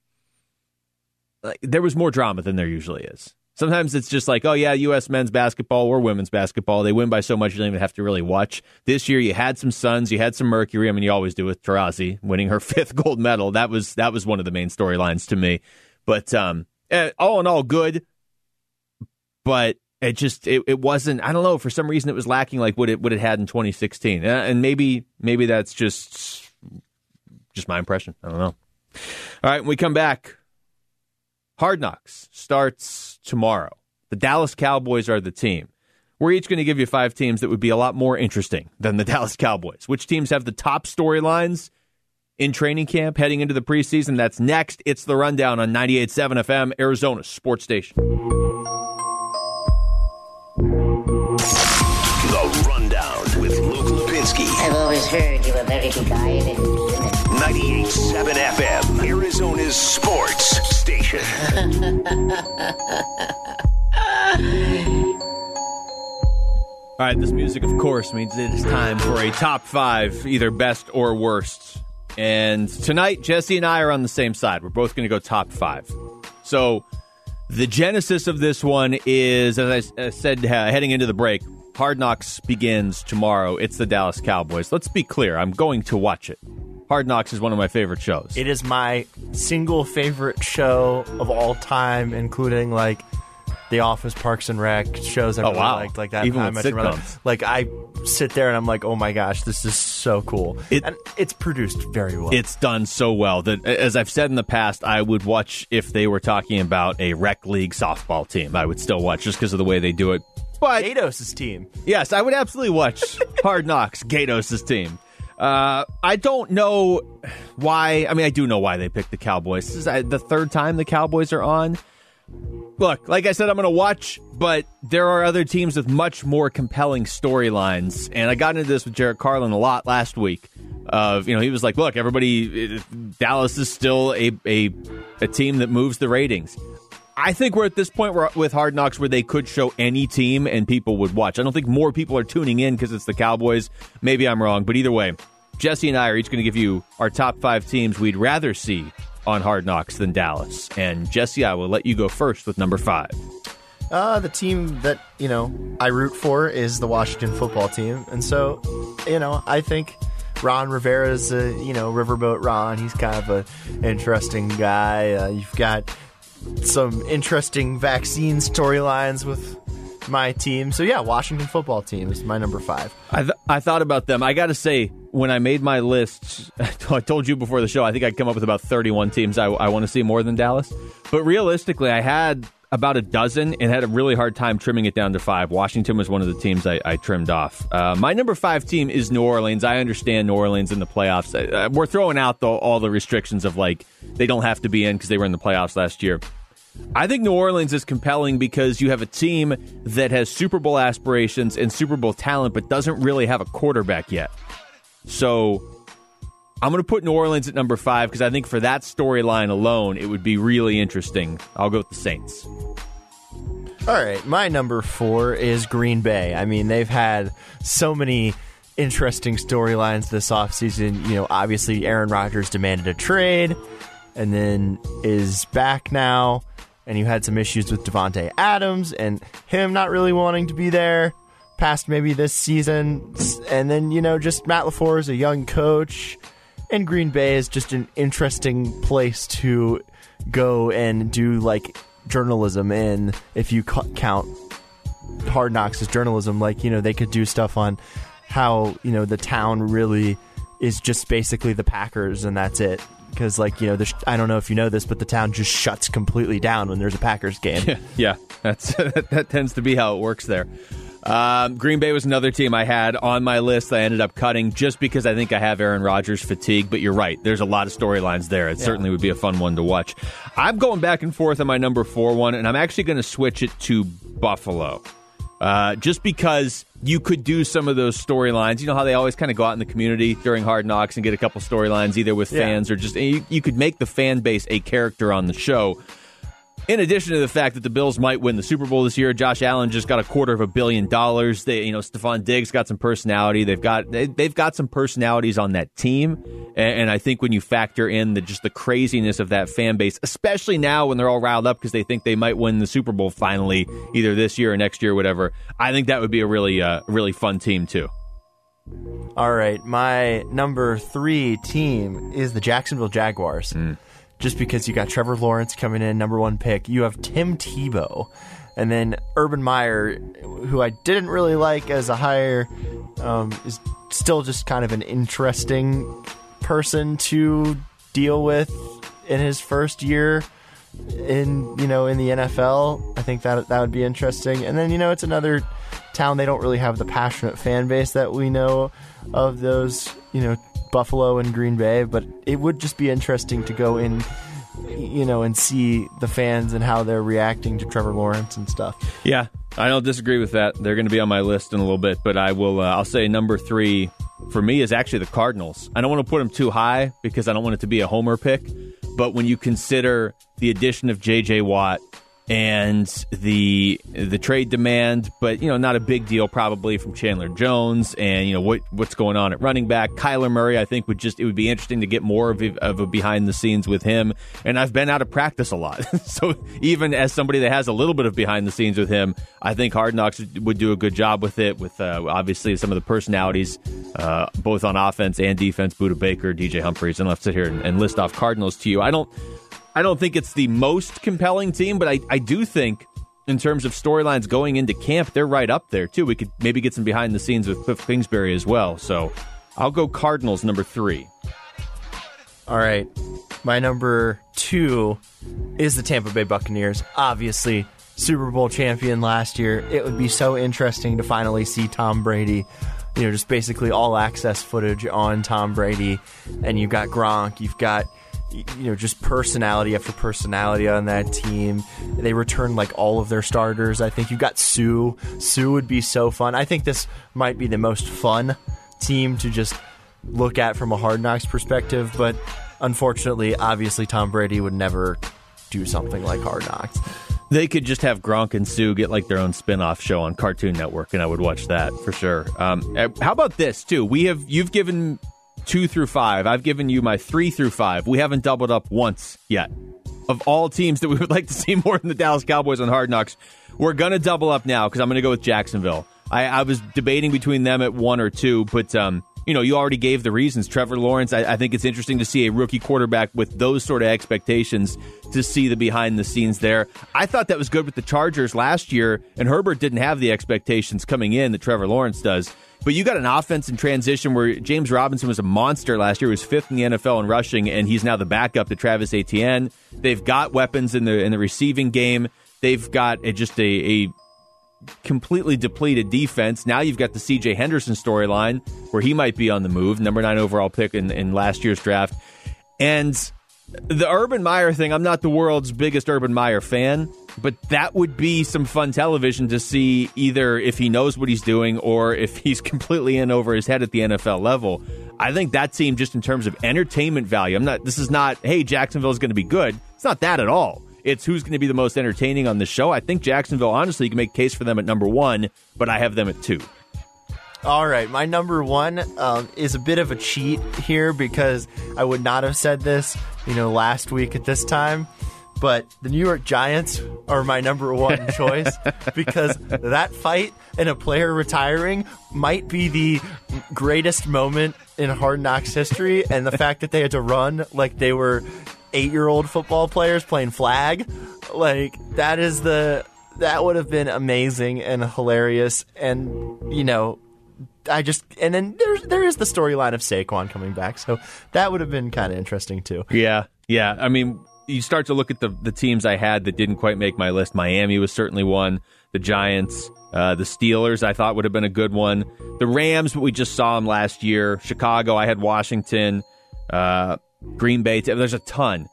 Like, there was more drama than there usually is. Sometimes it's just like, oh yeah, U.S. men's basketball or women's basketball. They win by so much you don't even have to really watch. This year you had some Suns, you had some Mercury. I mean, you always do with Taurasi winning her fifth gold medal. That was that was one of the main storylines to me. But um, eh, all in all, good. But it just it, it wasn't. I don't know. For some reason, it was lacking like what it what it had in 2016. Uh, and maybe maybe that's just just my impression. I don't know. All right, when we come back. Hard Knocks starts tomorrow. The Dallas Cowboys are the team. We're each going to give you five teams that would be a lot more interesting than the Dallas Cowboys. Which teams have the top storylines in training camp heading into the preseason? That's next. It's the rundown on 98.7 FM, Arizona Sports Station. The rundown with Luke Lapinski. I've always heard you were very good guy. 98.7 FM, Arizona's sports All right, this music, of course, means it is time for a top five, either best or worst. And tonight, Jesse and I are on the same side. We're both going to go top five. So, the genesis of this one is, as I said, uh, heading into the break, Hard Knocks begins tomorrow. It's the Dallas Cowboys. Let's be clear, I'm going to watch it. Hard Knocks is one of my favorite shows. It is my single favorite show of all time, including like The Office, Parks and Rec shows. I oh really wow! Liked, like that. Even with sitcoms. like I sit there and I'm like, oh my gosh, this is so cool. It- and it's produced very well. It's done so well that, as I've said in the past, I would watch if they were talking about a rec league softball team. I would still watch just because of the way they do it. But Gatos' team. yes, I would absolutely watch Hard Knocks, Gatos' team. Uh, I don't know why. I mean, I do know why they picked the Cowboys. This is uh, the third time the Cowboys are on. Look, like I said, I'm going to watch, but there are other teams with much more compelling storylines. And I got into this with Jared Carlin a lot last week. Of you know, he was like, "Look, everybody, Dallas is still a a, a team that moves the ratings." I think we're at this point where, with Hard Knocks where they could show any team and people would watch. I don't think more people are tuning in because it's the Cowboys. Maybe I'm wrong, but either way, Jesse and I are each going to give you our top five teams we'd rather see on Hard Knocks than Dallas. And Jesse, I will let you go first with number five. Uh, the team that you know I root for is the Washington football team, and so you know I think Ron Rivera's uh, you know Riverboat Ron. He's kind of a interesting guy. Uh, you've got some interesting vaccine storylines with my team. So yeah, Washington football team is my number five. I, th- I thought about them. I got to say, when I made my list, I told you before the show, I think I'd come up with about 31 teams I, I want to see more than Dallas. But realistically, I had about a dozen and had a really hard time trimming it down to five. Washington was one of the teams I, I trimmed off. Uh, my number five team is New Orleans. I understand New Orleans in the playoffs. Uh, we're throwing out the, all the restrictions of like they don't have to be in because they were in the playoffs last year. I think New Orleans is compelling because you have a team that has Super Bowl aspirations and Super Bowl talent, but doesn't really have a quarterback yet. So I'm going to put New Orleans at number five because I think for that storyline alone, it would be really interesting. I'll go with the Saints. All right, my number four is Green Bay. I mean, they've had so many interesting storylines this offseason. You know, obviously, Aaron Rodgers demanded a trade and then is back now. And you had some issues with Davante Adams and him not really wanting to be there past maybe this season. And then, you know, just Matt LaFleur is a young coach. And Green Bay is just an interesting place to go and do like journalism in if you ca- count Hard Knocks as journalism. Like, you know, they could do stuff on how, you know, the town really is just basically the Packers and that's it. Because, like, you know, sh- I don't know if you know this, but the town just shuts completely down when there's a Packers game. Yeah, that's that tends to be how it works there. Um, Green Bay was another team I had on my list. I ended up cutting just because I think I have Aaron Rodgers fatigue. But you're right. There's a lot of storylines there. It yeah. certainly would be a fun one to watch. I'm going back and forth on my number four one, and I'm actually going to switch it to Buffalo. Uh, just because you could do some of those storylines. You know how they always kind of go out in the community during Hard Knocks and get a couple storylines, either with fans yeah. or just you, you could make the fan base a character on the show. In addition to the fact that the Bills might win the Super Bowl this year, Josh Allen just got a quarter of a billion dollars. They, you know, Stefon Diggs got some personality. They've got they, have got some personalities on that team, and, and, I think when you factor in the just the craziness of that fan base, especially now when they're all riled up because they think they might win the Super Bowl finally, either this year or next year, or whatever. I think that would be a really uh, really fun team too. All right, my number three team is the Jacksonville Jaguars. Mm just because you got Trevor Lawrence coming in, number one pick. You have Tim Tebow. And then Urban Meyer, who I didn't really like as a hire, um, is still just kind of an interesting person to deal with in his first year in you know in the NFL. I think that that would be interesting. And then you know it's another town they don't really have the passionate fan base that we know of those you know Buffalo and Green Bay, but it would just be interesting to go in, you know, and see the fans and how they're reacting to Trevor Lawrence and stuff. Yeah, I don't disagree with that. They're going to be on my list in a little bit, but I will. Uh, I'll say number three for me is actually the Cardinals. I don't want to put them too high because I don't want it to be a homer pick. But when you consider the addition of J.J. Watt and the the trade demand, but you know, not a big deal probably from Chandler Jones and you know what what's going on at running back. Kyler Murray, I think would just it would be interesting to get more of a, of a behind the scenes with him. And I've been out of practice a lot, so even as somebody that has a little bit of behind the scenes with him, I think Hard Knocks would do a good job with it. With uh, obviously some of the personalities, uh, both on offense and defense, Budda Baker, DJ Humphries, and I'll sit here and, and list off Cardinals to you. I don't. I don't think it's the most compelling team, but I, I do think in terms of storylines going into camp, they're right up there too. We could maybe get some behind the scenes with Cliff Kingsbury as well. So I'll go Cardinals number three. All right. My number two is the Tampa Bay Buccaneers. Obviously, Super Bowl champion last year. It would be so interesting to finally see Tom Brady you know, just basically all access footage on Tom Brady. And you've got Gronk, you've got you know just personality after personality on that team. They return like all of their starters. I think you got Suh. Suh would be so fun. I think this might be the most fun team to just look at from a hard knocks perspective, but unfortunately, obviously Tom Brady would never do something like hard knocks. They could just have Gronk and Suh get like their own spin-off show on Cartoon Network, and I would watch that for sure. Um, eh, how about this too? We have you've given two through five. I've given you my three through five. We haven't doubled up once yet. Of all teams that we would like to see more than the Dallas Cowboys on Hard Knocks, we're going to double up now because I'm going to go with Jacksonville. I, I, was debating between them at one or two, but um, you know, you already gave the reasons. Trevor Lawrence, I, I, think it's interesting to see a rookie quarterback with those sort of expectations to see the behind the scenes there. I thought that was good with the Chargers last year, and Herbert didn't have the expectations coming in that Trevor Lawrence does. But you got an offense in transition where James Robinson was a monster last year. He was fifth in the NFL in rushing, and he's now the backup to Travis Etienne. They've got weapons in the in the receiving game. They've got a, just a, a completely depleted defense. Now you've got the CJ Henderson storyline where he might be on the move, number nine overall pick in, in last year's draft. And the Urban Meyer thing, I'm not the world's biggest Urban Meyer fan, but that would be some fun television to see either if he knows what he's doing or if he's completely in over his head at the NFL level. I think that team, just in terms of entertainment value, I'm not, this is not, hey, Jacksonville is going to be good. It's not that at all. It's who's going to be the most entertaining on the show. I think Jacksonville, honestly, you can make case for them at number one, but I have them at two. All right, my number one um, is a bit of a cheat here because I would not have said this, you know, last week at this time. But the New York Giants are my number one choice because that fight and a player retiring might be the greatest moment in Hard Knocks history, and the fact that they had to run like they were eight-year-old football players playing flag, like that is the that would have been amazing and hilarious, and you know I just and then there's there is the storyline of Saquon coming back, so that would have been kind of interesting too. Yeah, yeah. I mean, you start to look at the the teams I had that didn't quite make my list. Miami was certainly one. The Giants, uh, the Steelers, I thought would have been a good one. The Rams, but we just saw them last year. Chicago, I had Washington, uh, Green Bay. There's a ton.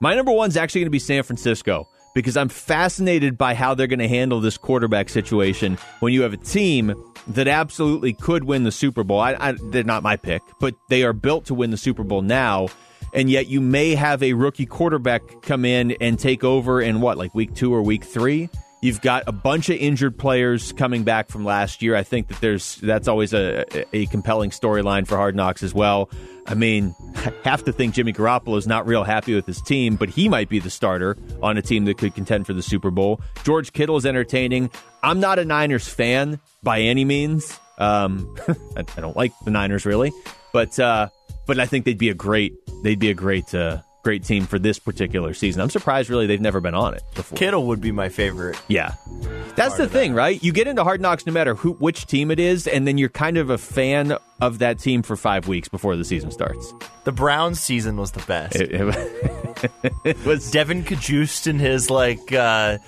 My number one's actually going to be San Francisco because I'm fascinated by how they're going to handle this quarterback situation when you have a team that absolutely could win the Super Bowl. I, I, they're not my pick, but they are built to win the Super Bowl now. And yet, you may have a rookie quarterback come in and take over in what, like week two or week three? You've got a bunch of injured players coming back from last year. I think that there's that's always a, a compelling storyline for Hard Knocks as well. I mean, have to think Jimmy Garoppolo is not real happy with his team, but he might be the starter on a team that could contend for the Super Bowl. George Kittle is entertaining. I'm not a Niners fan by any means. Um, I, I, don't like the Niners really, but uh, but I think they'd be a great they'd be a great uh, great team for this particular season. I'm surprised, really, they've never been on it before. Kittle would be my favorite. Yeah, that's the thing, that. right? You get into Hard Knocks no matter who, which team it is, and then you're kind of a fan of that team for five weeks before the season starts. The Browns season was the best. It, it, it was Devon Cajuste in his like. Uh,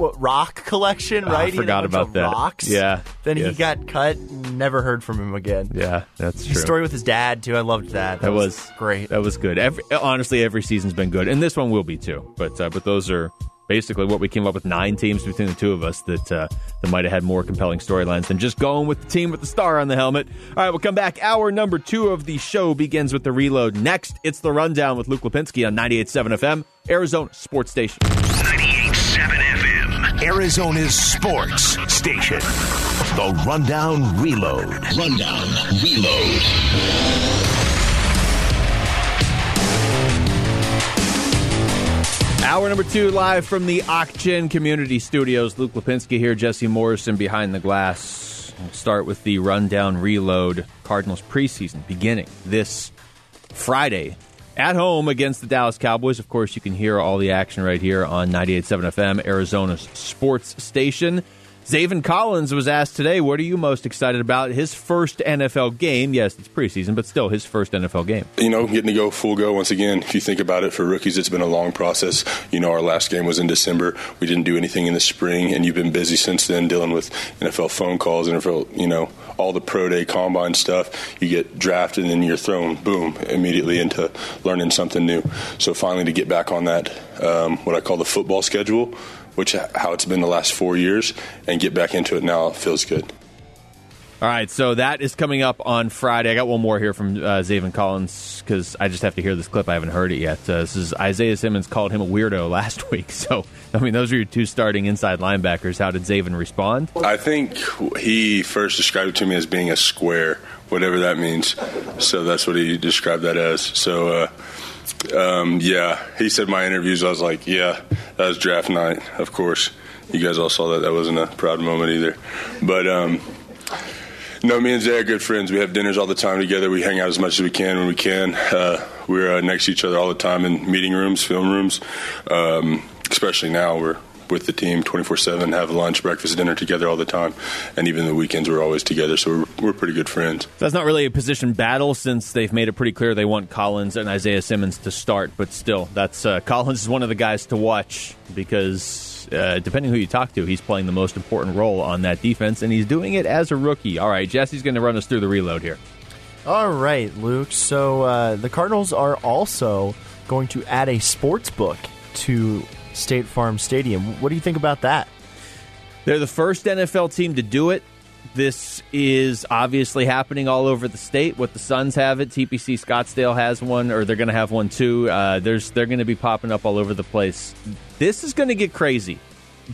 what, rock collection, ah, right? I forgot about that. Rocks. Yeah. Then yes. he got cut. Never heard from him again. Yeah, that's true. The story with his dad too. I loved that. That, that was, was, great. That was good. Every, honestly, every season's been good, and this one will be too. But uh, but those are basically what we came up with nine teams between the two of us that uh, that might have had more compelling storylines than just going with the team with the star on the helmet. All right, we'll come back. Hour number two of the show begins with the reload. Next, it's the rundown with Luke Lapinski on 98.7 FM, Arizona Sports Station. 98.7 FM, Arizona's sports station. The Rundown Reload. Rundown Reload. Hour number two, live from the Auction Community Studios. Luke Lapinski here, Jesse Morrison behind the glass. We'll start with the rundown reload. Cardinals preseason beginning this Friday at home against the Dallas Cowboys. Of course, you can hear all the action right here on 98.7 FM, Arizona's sports station. Zaven Collins was asked today, what are you most excited about? His first NFL game. Yes, it's preseason, but still his first NFL game. You know, getting to go full go once again. If you think about it, for rookies, it's been a long process. You know, our last game was in December. We didn't do anything in the spring, and you've been busy since then dealing with NFL phone calls, NFL, you know, all the pro day combine stuff. You get drafted, and then you're thrown, boom, immediately into learning something new. So finally to get back on that, um, what I call the football schedule which how it's been the last four years, and get back into it now feels good. All right, so that is coming up on Friday. I got one more here from uh, Zaven Collins because I just have to hear this clip. I haven't heard it yet. Uh, this is Isaiah Simmons called him a weirdo last week. So, I mean, those are your two starting inside linebackers. How did Zaven respond? I think he first described it to me as being a square, whatever that means. So that's what he described that as. So, uh, um, yeah, he said my interviews. I was like, yeah, that was draft night. Of course, you guys all saw that. That wasn't a proud moment either. But um, no, me and Zay are good friends. We have dinners all the time together. We hang out as much as we can when we can. Uh, we're uh, next to each other all the time in meeting rooms, film rooms. Um, especially now, we're with the team 24 7, have lunch, breakfast, dinner together all the time. And even the weekends, we're always together. So we're, we're pretty good friends. That's not really a position battle since they've made it pretty clear they want Collins and Isaiah Simmons to start. But still, that's uh, Collins is one of the guys to watch because uh, depending who you talk to, he's playing the most important role on that defense, and he's doing it as a rookie. All right, Jesse's going to run us through the reload here. All right, Luke. So uh, the Cardinals are also going to add a sports book to State Farm Stadium. What do you think about that? They're the first NFL team to do it. This is obviously happening all over the state. What the Suns have it, TPC Scottsdale has one, or they're going to have one too. Uh, there's they're going to be popping up all over the place. This is going to get crazy,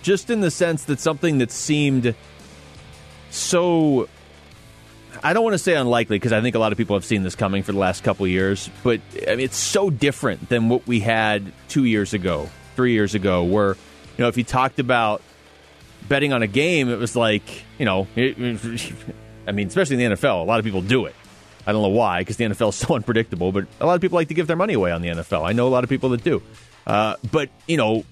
just in the sense that something that seemed so. I don't want to say unlikely because I think a lot of people have seen this coming for the last couple years, but I mean, it's so different than what we had two years ago, three years ago, where you know if you talked about betting on a game, it was like, you know, it, I mean, especially in the NFL, a lot of people do it. I don't know why, because the NFL is so unpredictable, but a lot of people like to give their money away on the NFL. I know a lot of people that do. Uh, but, you know,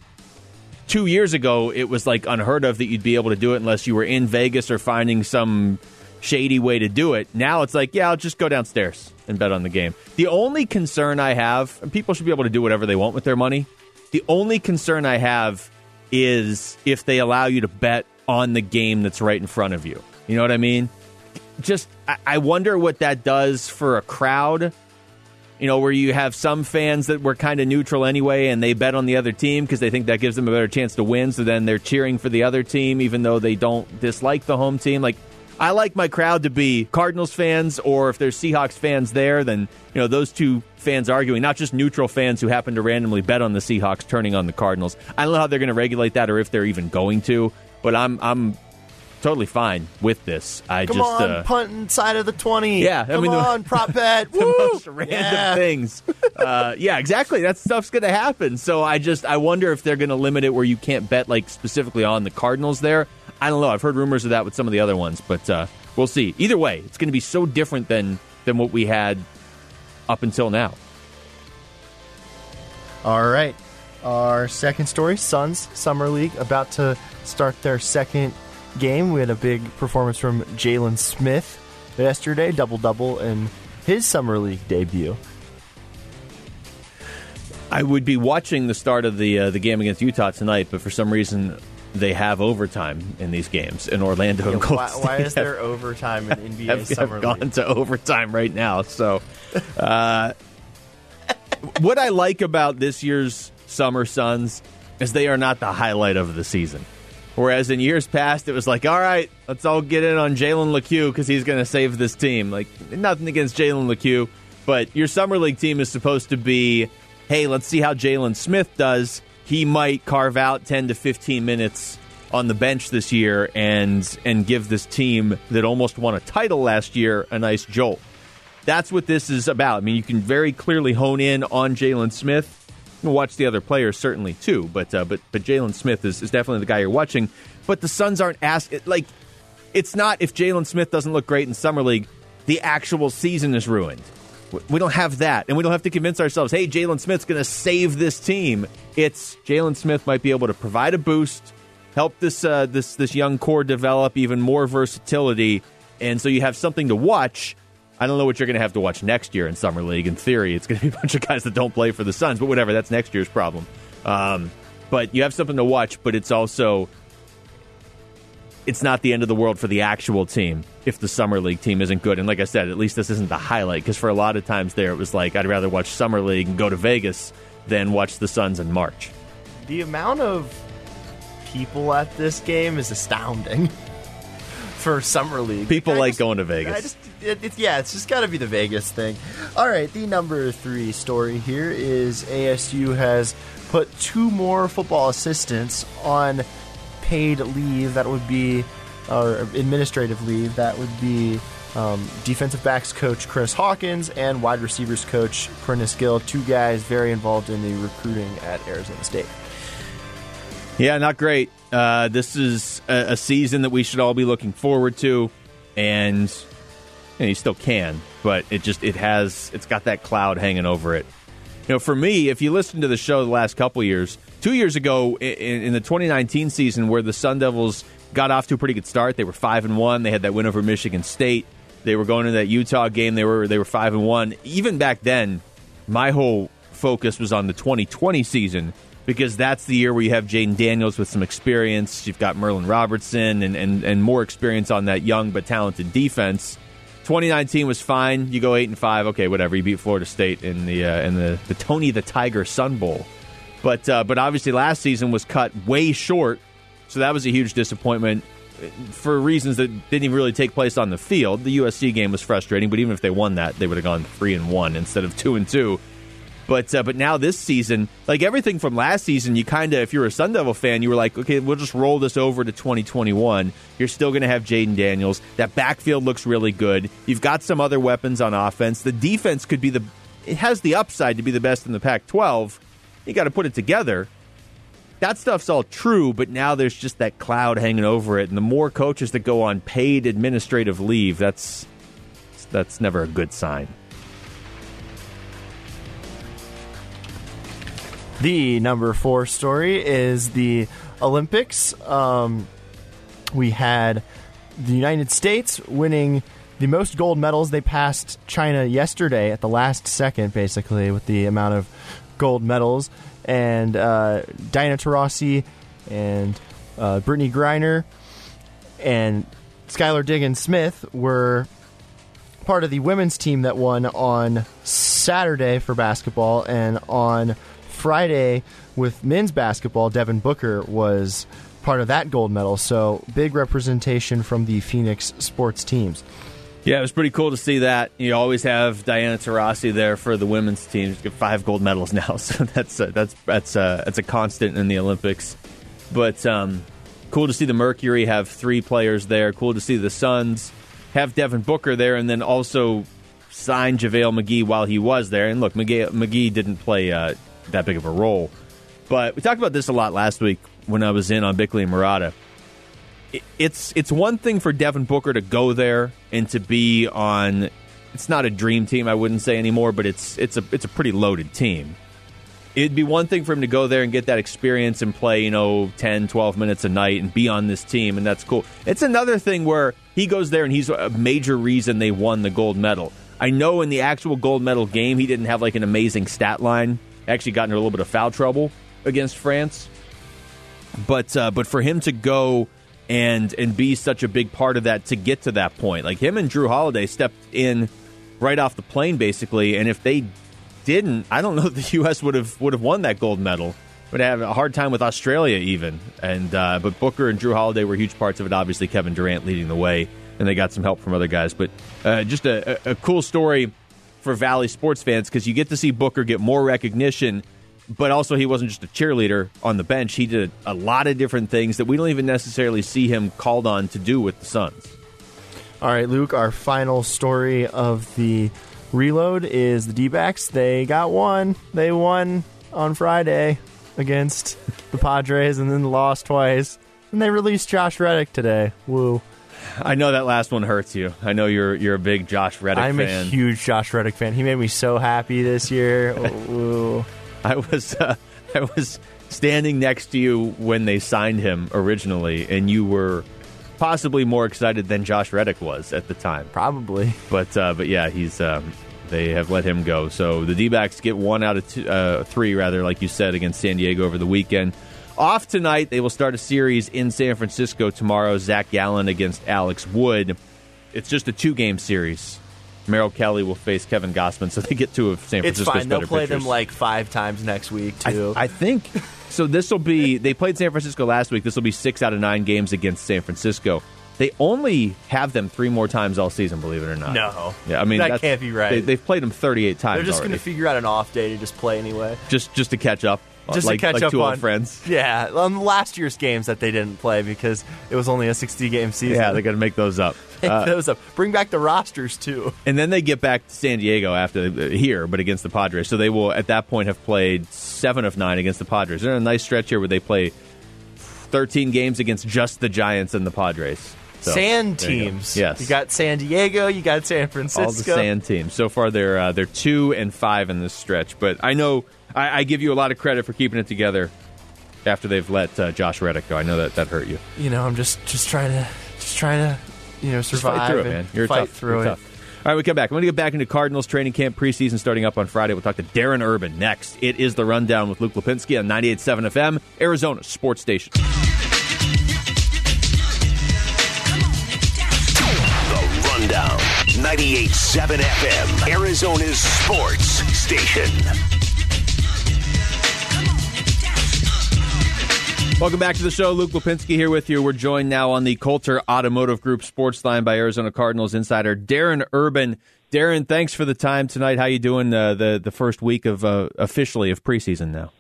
two years ago, it was like unheard of that you'd be able to do it unless you were in Vegas or finding some shady way to do it. Now it's like, yeah, I'll just go downstairs and bet on the game. The only concern I have, people should be able to do whatever they want with their money, the only concern I have is if they allow you to bet on the game that's right in front of you. You know what I mean? Just, I wonder what that does for a crowd. You know, where you have some fans that were kind of neutral anyway and they bet on the other team because they think that gives them a better chance to win. So then they're cheering for the other team even though they don't dislike the home team. Like, I like my crowd to be Cardinals fans, or if there's Seahawks fans there, then you know those two fans arguing, not just neutral fans who happen to randomly bet on the Seahawks turning on the Cardinals. I don't know how they're going to regulate that, or if they're even going to. But I'm I'm totally fine with this. I Come just on, uh, punt inside of the twenty. Yeah, I Come mean, the- on, prop bet. the Woo! most random Yeah. things. Uh, yeah, exactly. That stuff's going to happen. So I just I wonder if they're going to limit it where you can't bet like specifically on the Cardinals. There, I don't know. I've heard rumors of that with some of the other ones, but uh, we'll see. Either way, it's going to be so different than than what we had up until now. All right. Our second story Suns Summer League about to start their second game. We had a big performance from Jalen Smith yesterday, double double in his Summer League debut. I would be watching the start of the uh, the game against Utah tonight, but for some reason they have overtime in these games in Orlando. and Yeah, why, why is have- there overtime in NBA have, Summer have gone League? to overtime right now. So, uh, what I like about this year's Summer Suns is they are not the highlight of the season. Whereas in years past, it was like, all right, let's all get in on Jalen Lecque because he's going to save this team. Like, nothing against Jalen Lecque, but your Summer League team is supposed to be, hey, let's see how Jalen Smith does. He might carve out 10 to 15 minutes on the bench this year and and give this team that almost won a title last year a nice jolt. That's what this is about. I mean, you can very clearly hone in on Jalen Smith. Watch the other players certainly too, but uh, but but Jalen Smith is, is definitely the guy you're watching. But the Suns aren't asked like it's not if Jalen Smith doesn't look great in summer league, the actual season is ruined. We don't have that, and we don't have to convince ourselves, hey, Jalen Smith's going to save this team. It's Jalen Smith might be able to provide a boost, help this uh, this this young core develop even more versatility, and so you have something to watch. I don't know what you're going to have to watch next year in summer league. In theory, it's going to be a bunch of guys that don't play for the Suns, but whatever. That's next year's problem. Um, but you have something to watch, but it's also it's not the end of the world for the actual team if the summer league team isn't good. And like I said, at least this isn't the highlight because for a lot of times there it was like I'd rather watch summer league and go to Vegas than watch the Suns in March. The amount of people at this game is astounding for Summer League. People I like just- going to I Vegas. just, it, it- yeah, it's just got to be the Vegas thing. All right, the number three story here is ASU has put two more football assistants on paid leave. That would be, or administrative leave. That would be um, defensive backs coach Chris Hawkins and wide receivers coach Prentice Gill. Two guys very involved in the recruiting at Arizona State. Yeah, not great. Uh, this is a, a season that we should all be looking forward to, and, and you still can, but it just it has it's got that cloud hanging over it. You know, for me, if you listen to the show the last couple years, two years ago in, in the 2019 season, where the Sun Devils got off to a pretty good start, they were five and one. They had that win over Michigan State. They were going to that Utah game. They were they were five and one. Even back then, my whole focus was on the 2020 season because that's the year where you have Jayden Daniels with some experience. You've got Merlin Robertson and, and, and more experience on that young but talented defense. 2019 was fine. You go eight and five, okay, whatever. You beat Florida State in the uh, in the, the Tony the Tiger Sun Bowl, but uh, but obviously last season was cut way short, so that was a huge disappointment for reasons that didn't even really take place on the field. The USC game was frustrating, but even if they won that, they would have gone three and one instead of two and two. But uh, but now this season, like everything from last season, you kind of, if you're a Sun Devil fan, you were like, okay, we'll just roll this over to 2021. You're still going to have Jayden Daniels. That backfield looks really good. You've got some other weapons on offense. The defense could be the, it has the upside to be the best in the Pac-12. You got to put it together. That stuff's all true, but now there's just that cloud hanging over it, and the more coaches that go on paid administrative leave, that's that's never a good sign. The number four story is the Olympics. Um, we had the United States winning the most gold medals. They passed China yesterday at the last second, basically, with the amount of gold medals. And uh, Diana Taurasi and uh, Brittney Griner and Skylar Diggins Smith were part of the women's team that won on Saturday for basketball, and on Friday with men's basketball, Devin Booker was part of that gold medal. So big representation from the Phoenix sports teams. Yeah, it was pretty cool to see that. You always have Diana Taurasi there for the women's team. She's got five gold medals now, so that's uh, that's that's uh, that's a constant in the Olympics. But um, cool to see the Mercury have three players there. Cool to see the Suns have Devin Booker there, and then also sign JaVale McGee while he was there. And look, McGee, McGee didn't play uh, that big of a role, but we talked about this a lot last week when I was in on Bickley and Marotta it's it's one thing for Devin Booker to go there and to be on. It's not a dream team, I wouldn't say anymore, but it's it's a it's a pretty loaded team. It'd be one thing for him to go there and get that experience and play, you know, 10, 12 minutes a night and be on this team, and that's cool. It's another thing where he goes there and he's a major reason they won the gold medal. I know in the actual gold medal game, he didn't have like an amazing stat line. Actually, got into a little bit of foul trouble against France. But uh, but for him to go and and be such a big part of that to get to that point. Like him and Jrue Holiday stepped in right off the plane basically, and if they didn't, I don't know if the U.S. would have would have won that gold medal. Would have a hard time with Australia even, and uh, but Booker and Jrue Holiday were huge parts of it. Obviously, Kevin Durant leading the way, and they got some help from other guys. But uh, just a, a cool story for Valley sports fans because you get to see Booker get more recognition but also he wasn't just a cheerleader on the bench. He did a lot of different things that we don't even necessarily see him called on to do with the Suns. All right, Luke, our final story of the reload is the D backs. They got one. They won on Friday against the Padres and then lost twice. And they released Josh Reddick today. Woo. I know that last one hurts you. I know you're you're a big Josh Reddick I'm fan. a huge Josh Reddick fan. He made me so happy this year. Woo. I was uh, I was standing next to you when they signed him originally, and you were possibly more excited than Josh Reddick was at the time. Probably, but uh, but yeah, he's um, they have let him go. So the D-backs get one out of two, uh, three, rather, like you said, against San Diego over the weekend. Off tonight, they will start a series in San Francisco tomorrow. Zach Gallen against Alex Wood. It's just a two-game series. Merrill Kelly will face Kevin Gausman, so they get two of San Francisco's It's fine. They'll play pitchers. them like five times next week too. I, I think so. This will be. They played San Francisco last week. This will be six out of nine games against San Francisco. They only have them three more times all season. Believe it or not. No. Yeah, I mean That can't be right. They, have played them thirty-eight times. They're just going to figure out an off day to just play anyway. just just to catch up. Uh, just like, to catch like up two on friends. Yeah, on last year's games that they didn't play because it was only a 60 game season. Yeah, they got to make those up. Uh, those up. Bring back the rosters too. And then they get back to San Diego after uh, here, but against the Padres. So they will at that point have played seven of nine against the Padres. They're in a nice stretch here where they play thirteen games against just the Giants and the Padres. So, sand there you teams. Yes, You got San Diego, you got San Francisco. all the sand teams. So far, they're uh, they're two and five in this stretch. But I know I, I give you a lot of credit for keeping it together after they've let uh, Josh Reddick go. I know that that hurt you. You know, I'm just just trying to just trying to you know Just survive fight through it, man. You're fight tough. through You're it. tough. All right, we come back. I'm going to get back into Cardinals training camp preseason starting up on Friday. We'll talk to Darren Urban next. It is the rundown with Luke Lapinski on 98.7 FM, Arizona Sports Station. The Rundown. 98.7 FM, Arizona's sports station. Welcome back to the show. Luke Lapinski here with you. We're joined now on the Coulter Automotive Group Sports Line by Arizona Cardinals insider Darren Urban. Darren, thanks for the time tonight. How you doing uh, the the first week of uh, officially of preseason now?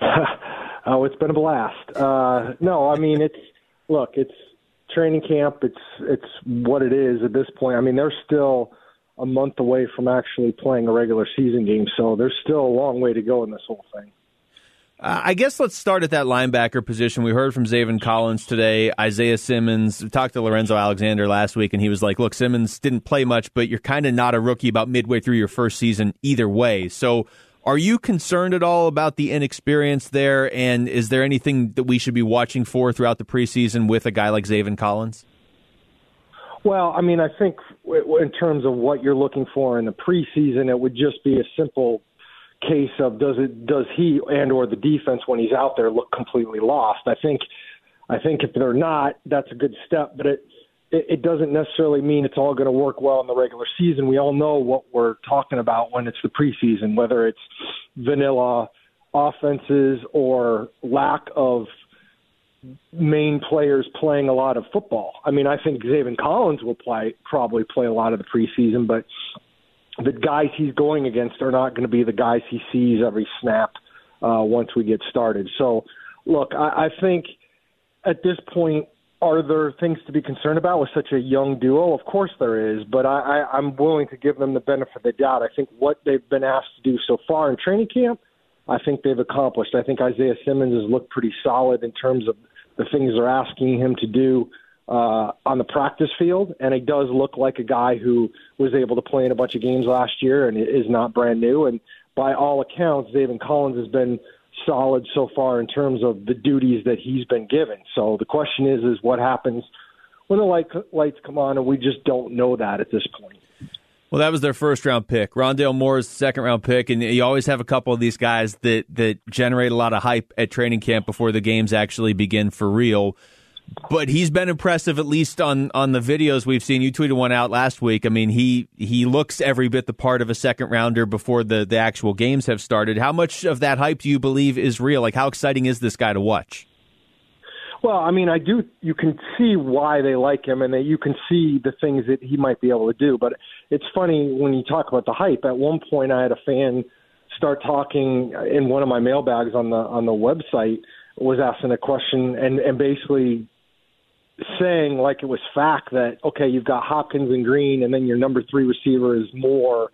oh, it's been a blast. Uh, no, I mean it's look, it's training camp. It's it's what it is at this point. I mean, they're still a month away from actually playing a regular season game, so there's still a long way to go in this whole thing. Uh, I guess let's start at that linebacker position. We heard from Zaven Collins today, Isaiah Simmons. We talked to Lorenzo Alexander last week, and he was like, "Look, Simmons didn't play much, but you're kind of not a rookie about midway through your first season either way." So, are you concerned at all about the inexperience there? And is there anything that we should be watching for throughout the preseason with a guy like Zaven Collins? Well, I mean, I think in terms of what you're looking for in the preseason, it would just be a simple case of does it does he and or the defense when he's out there look completely lost. I think I think if they're not, that's a good step, but it it, it doesn't necessarily mean it's all going to work well in the regular season. We all know what we're talking about when it's the preseason, whether it's vanilla offenses or lack of main players playing a lot of football. I mean, I think Zaven Collins will play probably play a lot of the preseason, but the guys he's going against are not going to be the guys he sees every snap uh, once we get started. So, look, I, I think at this point, are there things to be concerned about with such a young duo? Of course there is, but I, I, I'm willing to give them the benefit of the doubt. I think what they've been asked to do so far in training camp, I think they've accomplished. I think Isaiah Simmons has looked pretty solid in terms of the things they're asking him to do uh, on the practice field, and he does look like a guy who was able to play in a bunch of games last year and is not brand new. And by all accounts, Zaven Collins has been solid so far in terms of the duties that he's been given. So the question is, is what happens when the light, lights come on, and we just don't know that at this point. Well, that was their first round pick. Rondale Moore's second round pick, and you always have a couple of these guys that that generate a lot of hype at training camp before the games actually begin for real but he's been impressive at least on on the videos we've seen. You tweeted one out last week. I mean, he he looks every bit the part of a second rounder before the the actual games have started. How much of that hype do you believe is real? Like, how exciting is this guy to watch? Well, I mean, I do. You can see why they like him, and that you can see the things that he might be able to do. But it's funny when you talk about the hype. At one point, I had a fan start talking in one of my mailbags on the on the website was asking a question and and basically saying like it was fact that okay, you've got Hopkins and Green, and then your number three receiver is Moore,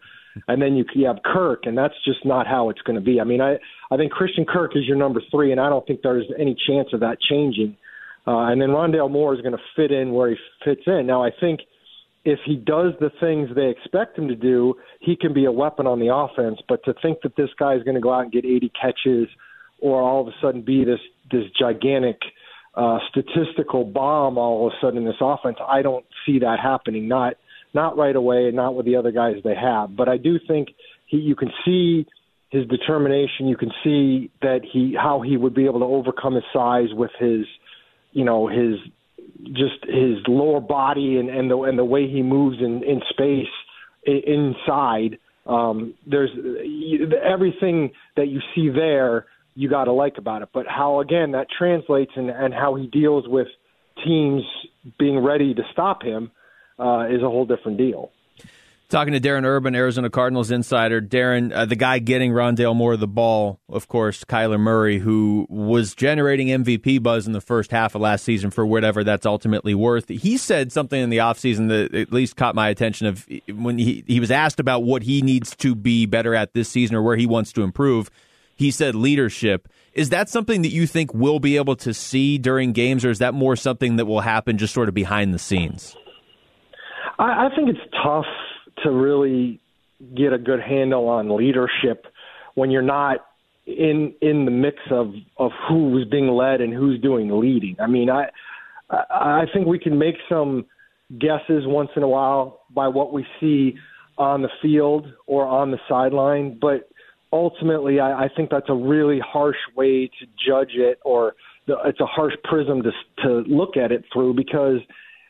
and then you, you have Kirk, and that's just not how it's going to be. I mean, I I think Christian Kirk is your number three, and I don't think there's any chance of that changing. Uh, and then Rondale Moore is going to fit in where he fits in. Now, I think if he does the things they expect him to do, he can be a weapon on the offense. But to think that this guy is going to go out and get 80 catches, or all of a sudden be this this gigantic uh, statistical bomb all of a sudden in this offense. I don't see that happening. Not not right away, and not with the other guys they have. But I do think he. You can see his determination. You can see that he how he would be able to overcome his size with his, you know, his just his lower body and and the and the way he moves in in space inside. Um, there's everything that you see there you got to like about it. But how again that translates and and how he deals with teams being ready to stop him uh, is a whole different deal. Talking to Darren Urban, Arizona Cardinals insider. Darren, uh, the guy getting Rondale Moore the ball, of course, Kyler Murray, who was generating MVP buzz in the first half of last season for whatever that's ultimately worth. He said something in the offseason that at least caught my attention of when he, he was asked about what he needs to be better at this season or where he wants to improve he said leadership. Is that something that you think we'll be able to see during games, or is that more something that will happen just sort of behind the scenes? I, I think it's tough to really get a good handle on leadership when you're not in in the mix of of who's being led and who's doing leading. I mean, I I think we can make some guesses once in a while by what we see on the field or on the sideline, but ultimately, I, I think that's a really harsh way to judge it, or the, it's a harsh prism to to look at it through because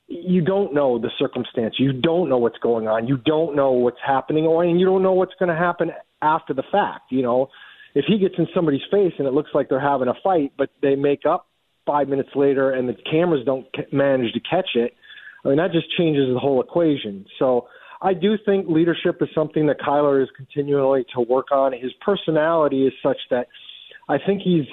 you don't know the circumstance. You don't know what's going on. You don't know what's happening, or and you don't know what's going to happen after the fact. You know, if he gets in somebody's face and it looks like they're having a fight, but they make up five minutes later and the cameras don't manage to catch it, I mean that just changes the whole equation. So I do think leadership is something that Kyler is continually to work on. His personality is such that I think he's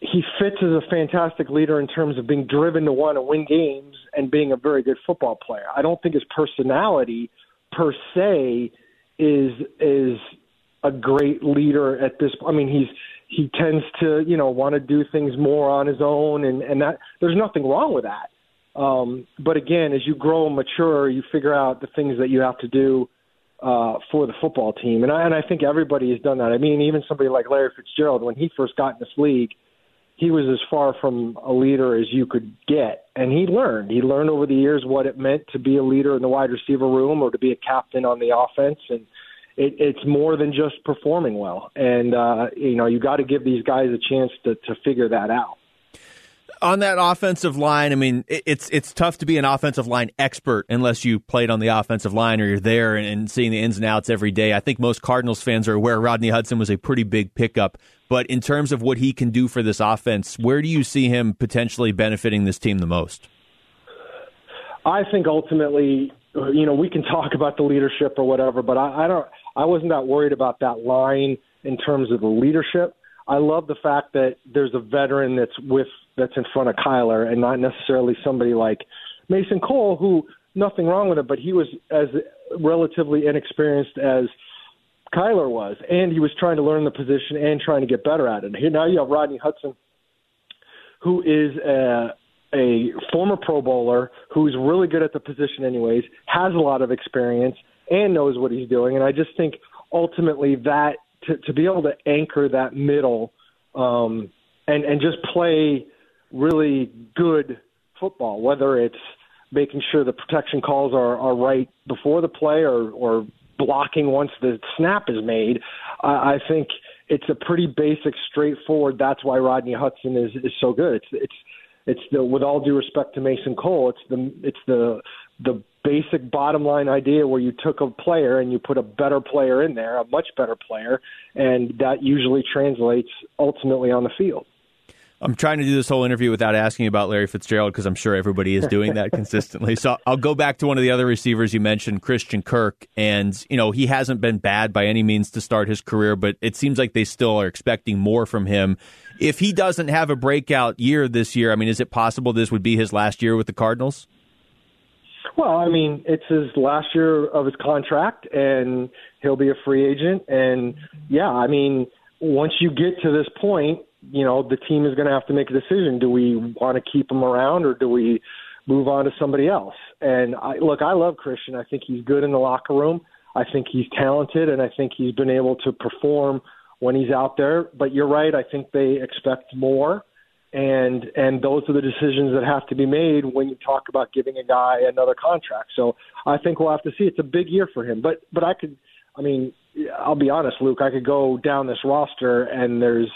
he fits as a fantastic leader in terms of being driven to want to win games and being a very good football player. I don't think his personality per se is is a great leader at this I mean he's he tends to, you know, want to do things more on his own and and that there's nothing wrong with that. Um, but again, as you grow and mature, you figure out the things that you have to do uh, for the football team, and I and I think everybody has done that. I mean, even somebody like Larry Fitzgerald, when he first got in this league, he was as far from a leader as you could get, and he learned. He learned over the years what it meant to be a leader in the wide receiver room or to be a captain on the offense, and it, it's more than just performing well. And uh, you know, you got to give these guys a chance to to figure that out on that offensive line, I mean, it's it's tough to be an offensive line expert unless you played on the offensive line or you're there and, and, seeing the ins and outs every day. I think most Cardinals fans are aware Rodney Hudson was a pretty big pickup, but in terms of what he can do for this offense, where do you see him potentially benefiting this team the most? I think ultimately, you know, we can talk about the leadership or whatever, but I, I don't. I wasn't that worried about that line in terms of the leadership. I love the fact that there's a veteran that's with that's in front of Kyler and not necessarily somebody like Mason Cole, who nothing wrong with it, but he was as relatively inexperienced as Kyler was, and he was trying to learn the position and trying to get better at it. Here now you have Rodney Hudson, who is a, a former Pro Bowler who's really good at the position, anyways, has a lot of experience and knows what he's doing, and I just think ultimately that to, to be able to anchor that middle um, and and just play really good football, whether it's making sure the protection calls are, are right before the play or, or blocking once the snap is made. I, I think it's a pretty basic, straightforward. That's why Rodney Hudson is is so good. It's it's it's the with all due respect to Mason Cole, it's the it's the the basic bottom line idea where you took a player and you put a better player in there, a much better player, and that usually translates ultimately on the field. I'm trying to do this whole interview without asking about Larry Fitzgerald because I'm sure everybody is doing that consistently. So I'll go back to one of the other receivers you mentioned, Christian Kirk, and you know he hasn't been bad by any means to start his career, but it seems like they still are expecting more from him. If he doesn't have a breakout year this year, I mean, is it possible this would be his last year with the Cardinals? Well, I mean, it's his last year of his contract, and he'll be a free agent. And yeah, I mean, once you get to this point, you know, the team is going to have to make a decision. Do we want to keep him around, or do we move on to somebody else? And I, look, I love Christian. I think he's good in the locker room. I think he's talented, and I think he's been able to perform when he's out there. But you're right. I think they expect more and and those are the decisions that have to be made when you talk about giving a guy another contract. So I think we'll have to see. It's a big year for him, but but I could, I mean, I'll be honest, Luke. I could go down this roster, and there's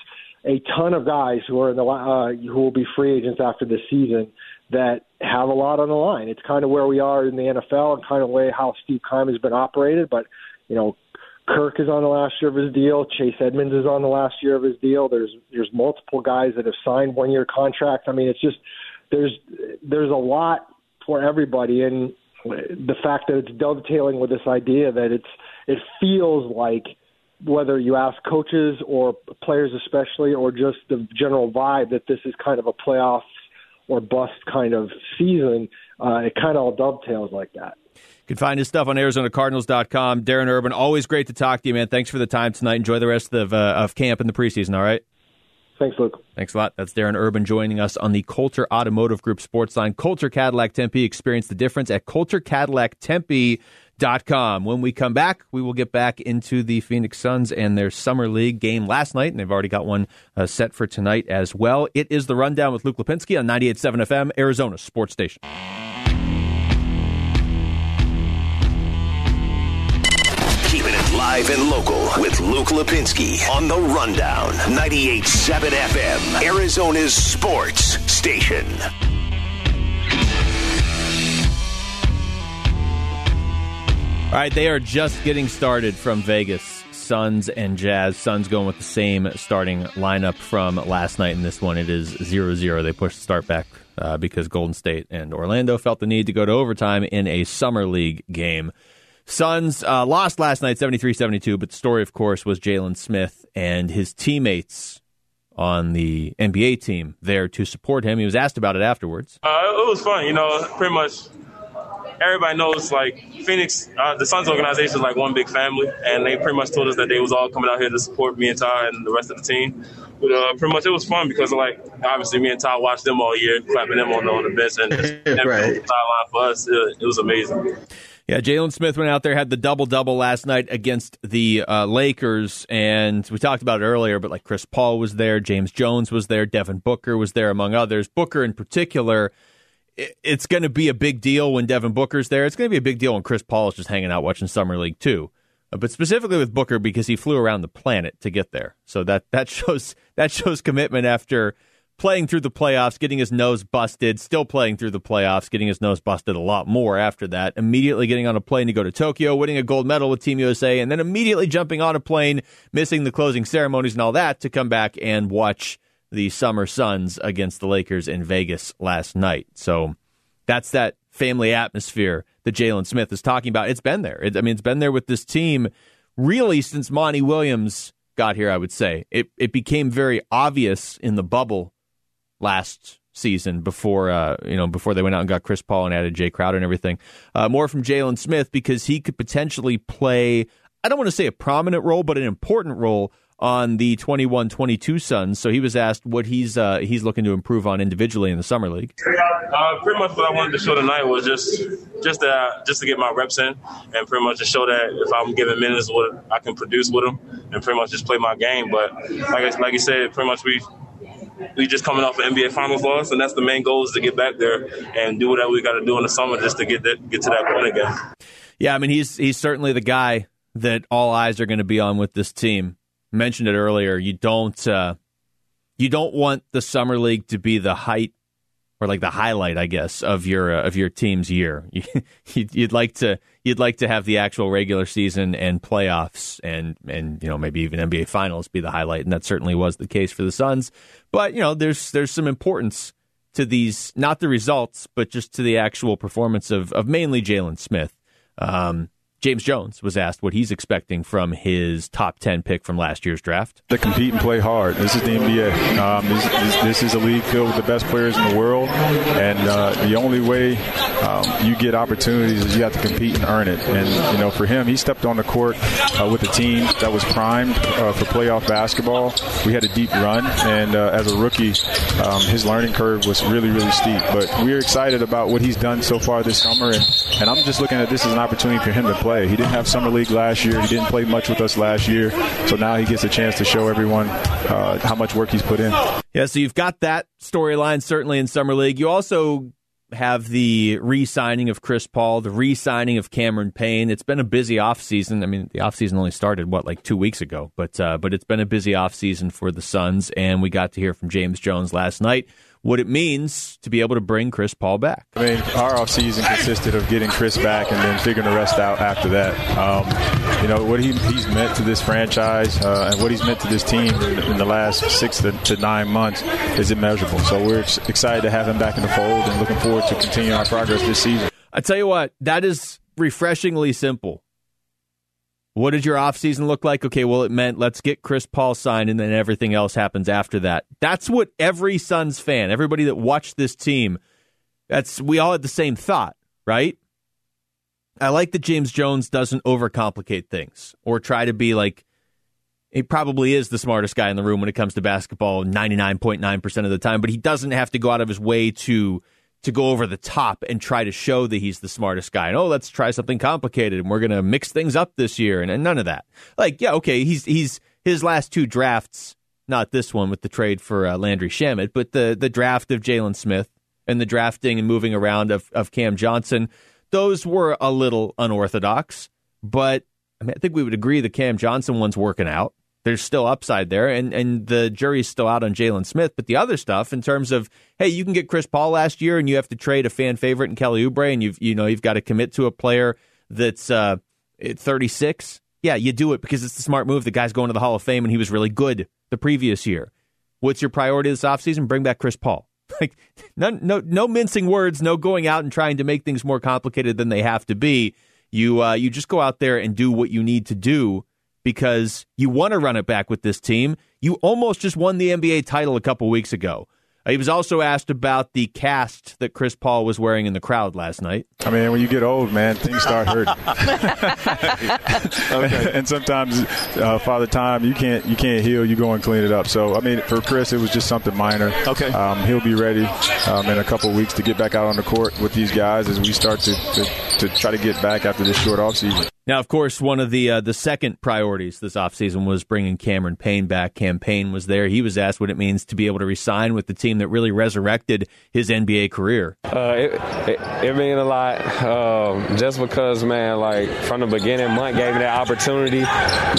a ton of guys who are in the uh, who will be free agents after this season that have a lot on the line. It's kind of where we are in the NFL and kind of way how Steve Keim has been operated. But you know, Kirk is on the last year of his deal. Chase Edmonds is on the last year of his deal. There's there's multiple guys that have signed one year contracts. I mean, it's just there's there's a lot for everybody, and the fact that it's dovetailing with this idea that it's it feels like whether you ask coaches or players especially or just the general vibe that this is kind of a playoff or bust kind of season, uh, it kind of all dovetails like that. You can find his stuff on ArizonaCardinals.com. Darren Urban, always great to talk to you, man. Thanks for the time tonight. Enjoy the rest of, uh, of camp in the preseason, all right? Thanks, Luke. Thanks a lot. That's Darren Urban joining us on the Coulter Automotive Group Sports Line. Coulter Cadillac Tempe. Experience the difference at CoulterCadillacTempe.com. When we come back, we will get back into the Phoenix Suns and their Summer League game last night, and they've already got one uh, set for tonight as well. It is The Rundown with Luke Lapinski on 98.7 FM, Arizona Sports Station. Keeping it live and local with Luke Lapinski on the Rundown. 98.7 FM, Arizona's sports station. All right, they are just getting started from Vegas. Suns and Jazz. Suns going with the same starting lineup from last night in this one. It is 0 0. They pushed the start back uh, because Golden State and Orlando felt the need to go to overtime in a Summer League game. Suns uh, lost last night 73 72, but the story, of course, was Jalen Smith and his teammates on the NBA team there to support him. He was asked about it afterwards. Uh, it was fun. You know, pretty much everybody knows like Phoenix, uh, the Suns organization is like one big family, and they pretty much told us that they was all coming out here to support me and Ty and the rest of the team. But uh, pretty much it was fun because like obviously me and Ty watched them all year, clapping them on the, on the bench and right. the sideline for us. It, it was amazing. Yeah, Jalen Smith went out there, had the double double last night against the uh, Lakers, and we talked about it earlier. But like Chris Paul was there, James Jones was there, Devin Booker was there, among others. Booker in particular it's going to be a big deal when Devin Booker's there. It's going to be a big deal when Chris Paul is just hanging out watching Summer League too. Uh, but specifically with Booker because he flew around the planet to get there. So that that shows that shows commitment after playing through the playoffs, getting his nose busted, still playing through the playoffs, getting his nose busted a lot more after that, immediately getting on a plane to go to Tokyo, winning a gold medal with Team USA, and then immediately jumping on a plane, missing the closing ceremonies and all that to come back and watch the Summer Suns against the Lakers in Vegas last night. So that's that family atmosphere that Jalen Smith is talking about. It's been there. It, I mean, it's been there with this team really since Monty Williams got here, I would say. It, it became very obvious in the bubble last season before uh, you know before they went out and got Chris Paul and added Jae Crowder and everything. Uh, more from Jalen Smith because he could potentially play. I don't want to say a prominent role, but an important role on the 21-22 Suns. So he was asked what he's uh, he's looking to improve on individually in the summer league. Uh, pretty much what I wanted to show tonight was just just to, just to get my reps in and pretty much to show that if I'm given minutes, what I can produce with them and pretty much just play my game. But like I, like you said, pretty much we we just coming off an NBA Finals loss, and that's the main goal is to get back there and do whatever we got to do in the summer just to get that, get to that point again. Yeah, I mean he's he's certainly the guy that all eyes are going to be on with this team mentioned it earlier. You don't uh, you don't want the summer league to be the height or like the highlight, I guess, of your uh, of your team's year. you'd like to you'd like to have the actual regular season and playoffs and and you know maybe even NBA finals be the highlight, and that certainly was the case for the Suns. But you know, there's there's some importance to these, not the results, but just to the actual performance of of mainly Jalen Smith. Um, James Jones was asked what he's expecting from his top 10 pick from last year's draft. To compete and play hard. This is the NBA. Um, this, this, this, is a league filled with the best players in the world, and uh, the only way um, you get opportunities is you have to compete and earn it. And, you know, for him, he stepped on the court uh, with a team that was primed uh, for playoff basketball. We had a deep run, and uh, as a rookie, um, his learning curve was really, really steep. But we're excited about what he's done so far this summer, and, and I'm just looking at this as an opportunity for him to play play. He didn't have summer league last year. He didn't play much with us last year. So now he gets a chance to show everyone uh, how much work he's put in. Yeah, so you've got that storyline certainly in summer league. You also have the re-signing of Chris Paul, the re-signing of Cameron Payne. It's been a busy offseason. I mean, the offseason only started what like 2 weeks ago, but uh, but it's been a busy offseason for the Suns and we got to hear from James Jones last night what it means to be able to bring Chris Paul back. I mean, our offseason consisted of getting Chris back and then figuring the rest out after that. Um, you know, what he, he's meant to this franchise uh, and what he's meant to this team in, in the last six to, to, nine months is immeasurable. So we're ex- excited to have him back in the fold and looking forward to continuing our progress this season. I tell you what, that is refreshingly simple. What did your offseason look like? Okay, well, it meant let's get Chris Paul signed and then everything else happens after that. That's what every Suns fan, everybody that watched this team, that's we all had the same thought, right? I like that James Jones doesn't overcomplicate things or try to be like he probably is the smartest guy in the room when it comes to basketball 99.9% of the time, but he doesn't have to go out of his way to to go over the top and try to show that he's the smartest guy. And oh, let's try something complicated and we're going to mix things up this year and, and none of that. Like, yeah, okay, he's he's his last two drafts, not this one with the trade for uh, Landry Shamet, but the the draft of Jalen Smith and the drafting and moving around of of Cam Johnson, those were a little unorthodox, but I mean, I think we would agree the Cam Johnson one's working out there's still upside there, and and the jury's still out on Jalen Smith. But the other stuff, in terms of hey, you can get Chris Paul last year, and you have to trade a fan favorite in Kelly Oubre, and you've you know you've got to commit to a player that's uh, 36, yeah, you do it because it's the smart move. The guy's going to the Hall of Fame and he was really good the previous year. What's your priority this offseason? Bring back Chris Paul. Like, no, no, no mincing words, no going out and trying to make things more complicated than they have to be. You, uh, you just go out there and do what you need to do because you want to run it back with this team. You almost just won the NBA title a couple weeks ago. He was also asked about the cast that Chris Paul was wearing in the crowd last night. I mean, when you get old, man, things start hurting. okay. and sometimes, uh, Father Time, you can't you can't heal. You go and clean it up. So, I mean, for Chris, it was just something minor. Okay. Um, he'll be ready um, in a couple of weeks to get back out on the court with these guys as we start to, to, to try to get back after this short off season. Now, of course, one of the uh, the second priorities this offseason was bringing Cameron Payne back. Cam Payne was there. He was asked what it means to be able to resign with the team that really resurrected his NBA career. Uh, it, it, it mean a lot um, just because, man, like from the beginning, Monk gave me that opportunity,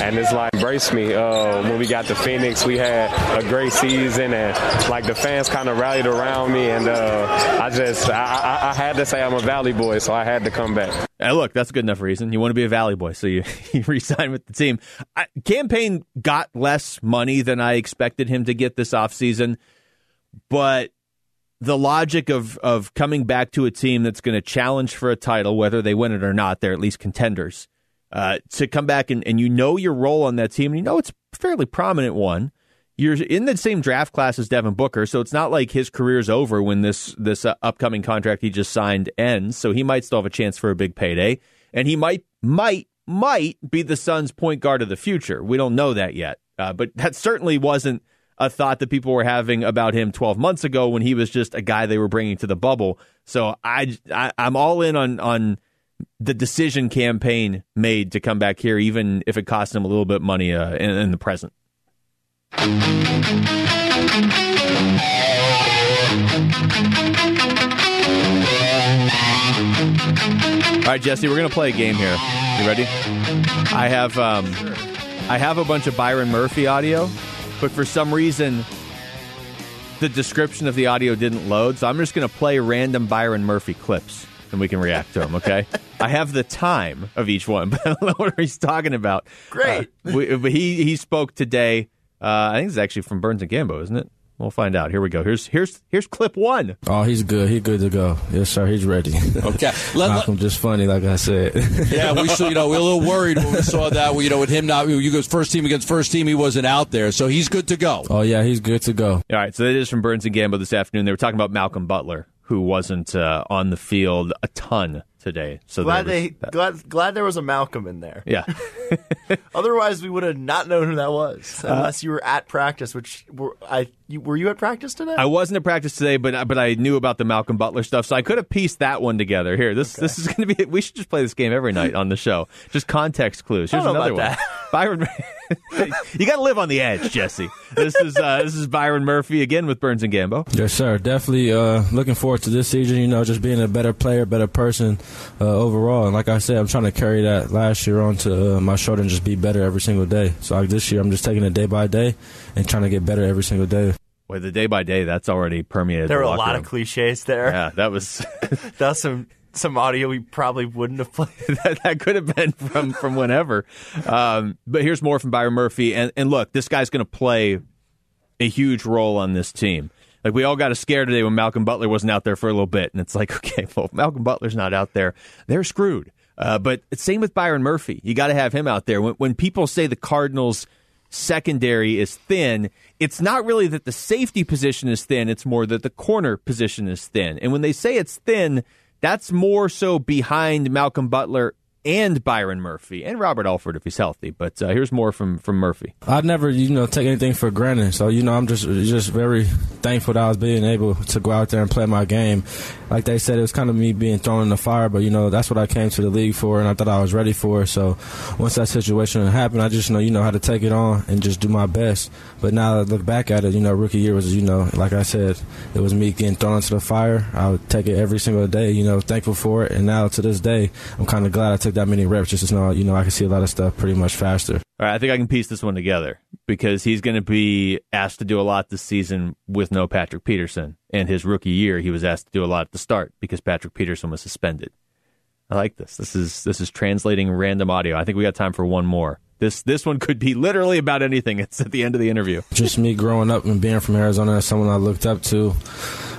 and it's like embraced me. Uh, when we got to Phoenix, we had a great season, and like the fans kind of rallied around me, and uh, I just I, I, I had to say I'm a Valley boy, so I had to come back. Uh, look, that's a good enough reason. You want to be a Valley boy, so you, you resign with the team. I, Cam Payne got less money than I expected him to get this offseason, but the logic of, of coming back to a team that's going to challenge for a title, whether they win it or not, they're at least contenders. Uh, to come back and, and you know your role on that team, and you know it's a fairly prominent one. You're in the same draft class as Devin Booker, so it's not like his career's over when this this uh, upcoming contract he just signed ends. So he might still have a chance for a big payday, and he might might might be the Suns' point guard of the future. We don't know that yet, uh, but that certainly wasn't a thought that people were having about him 12 months ago when he was just a guy they were bringing to the bubble. So I, I I'm all in on on the decision Cam Payne made to come back here, even if it cost him a little bit money uh, in, in the present. All right, Jesse, we're gonna play a game here. You ready? I have um, I have a bunch of Byron Murphy audio, but for some reason, the description of the audio didn't load. So I'm just gonna play random Byron Murphy clips, and we can react to them. Okay? I have the time of each one, but I don't know what he's talking about. Great. Uh, we, but he he spoke today. Uh, I think it's actually from Burns and Gambo, isn't it? We'll find out. Here we go. Here's here's here's clip one. Oh, he's good. He's good to go. Yes, sir. He's ready. Okay. Let- Malcolm just funny, like I said. yeah, we still, you know, we are a little worried when we saw that. You know, with him not, you goes first team against first team, he wasn't out there, so he's good to go. Oh yeah, he's good to go. All right, so that is from Burns and Gambo this afternoon. They were talking about Malcolm Butler, who wasn't uh, on the field a ton today. So glad there was they that. glad glad there was a Malcolm in there. Yeah. Otherwise, we would have not known who that was Uh, unless you were at practice. Which were I? You, were you at practice today? I wasn't at practice today, but but I knew about the Malcolm Butler stuff, so I could have pieced that one together. Here, this this is going to be. We should just play this game every night on the show. Just context clues. I Here's don't know another about one. Byron, you got to live on the edge, Jesse. This is uh, this is Byron Murphy again with Burns and Gambo. Yes, sir. Definitely uh, looking forward to this season. You know, just being a better player, better person uh, overall. And like I said, I'm trying to carry that last year onto uh, my shoulder and just be better every single day. So like, this year, I'm just taking it day by day and trying to get better every single day. Boy, the day by day, that's already permeated. there the were a lot room. of cliches there. Yeah, that was that was some some audio we probably wouldn't have played. that, that could have been from from whenever. Um, but here's more from Byron Murphy, and and look, this guy's going to play a huge role on this team. Like we all got a scare today when Malcolm Butler wasn't out there for a little bit, and it's like, okay, well, if Malcolm Butler's not out there, they're screwed. Uh, but same with Byron Murphy. You got to have him out there. When, when people say the Cardinals secondary is thin, it's not really that the safety position is thin, it's more that the corner position is thin. And when they say it's thin, that's more so behind Malcolm Butler and Byron Murphy and Robert Alford if he's healthy. But uh, here's more from from Murphy. I never, you know, take anything for granted. So, you know, I'm just just very thankful that I was being able to go out there and play my game. Like they said, it was kind of me being thrown in the fire, but you know, that's what I came to the league for, and I thought I was ready for. it. So, once that situation happened, I just know, you know, how to take it on and just do my best. But now I look back at it, you know, rookie year was, you know, like I said, it was me getting thrown into the fire. I would take it every single day. You know, thankful for it, and now to this day, I'm kind of glad I took that many reps just to know, you know, I can see a lot of stuff pretty much faster. All right, I think I can piece this one together because he's going to be asked to do a lot this season with no Patrick Peterson. And his rookie year, he was asked to do a lot at the start because Patrick Peterson was suspended. I like this. This is this is translating random audio. I think we got time for one more. This this one could be literally about anything. It's at the end of the interview. Just me growing up and being from Arizona, someone I looked up to.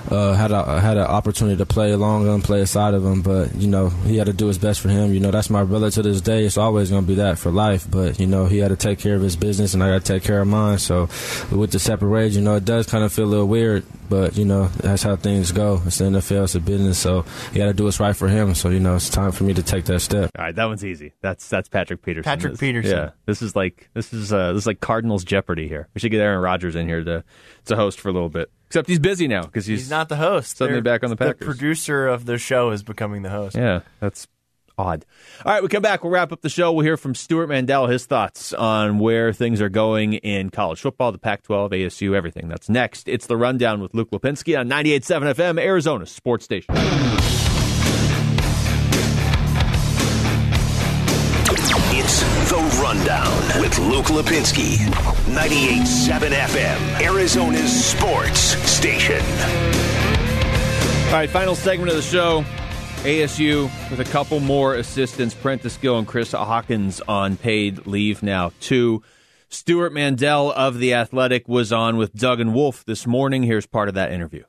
Uh, had a had an opportunity to play along him, play aside of him, but you know he had to do his best for him. You know that's my brother to this day. It's always going to be that for life. But you know he had to take care of his business, and I got to take care of mine. So with the separate you know it does kind of feel a little weird, but you know that's how things go. It's the NFL, it's a business, so he got to do what's right for him. So you know it's time for me to take that step. All right, that one's easy. That's that's Patrick Peterson. Patrick This- Peterson. Yeah, this is like this is uh, this is like Cardinals Jeopardy here. We should get Aaron Rodgers in here to to host for a little bit. Except he's busy now because he's, He's not the host. Suddenly They're- back on the Packers. The producer of the show is becoming the host. Yeah, that's odd. All right, we come back. We'll wrap up the show. We'll hear from Stewart Mandel, his thoughts on where things are going in college football, the Pac 12, ASU, everything. That's next. It's the rundown with Luke Lapinski on 98.7 FM, Arizona Sports Station. The Rundown with Luke Lapinski. 98.7 FM, Arizona's sports station. All right, final segment of the show. ASU with a couple more assistants, Prentice Gill and Chris Hawkins on paid leave now. Two. Stewart Mandel of The Athletic was on with Doug and Wolf this morning. Here's part of that interview.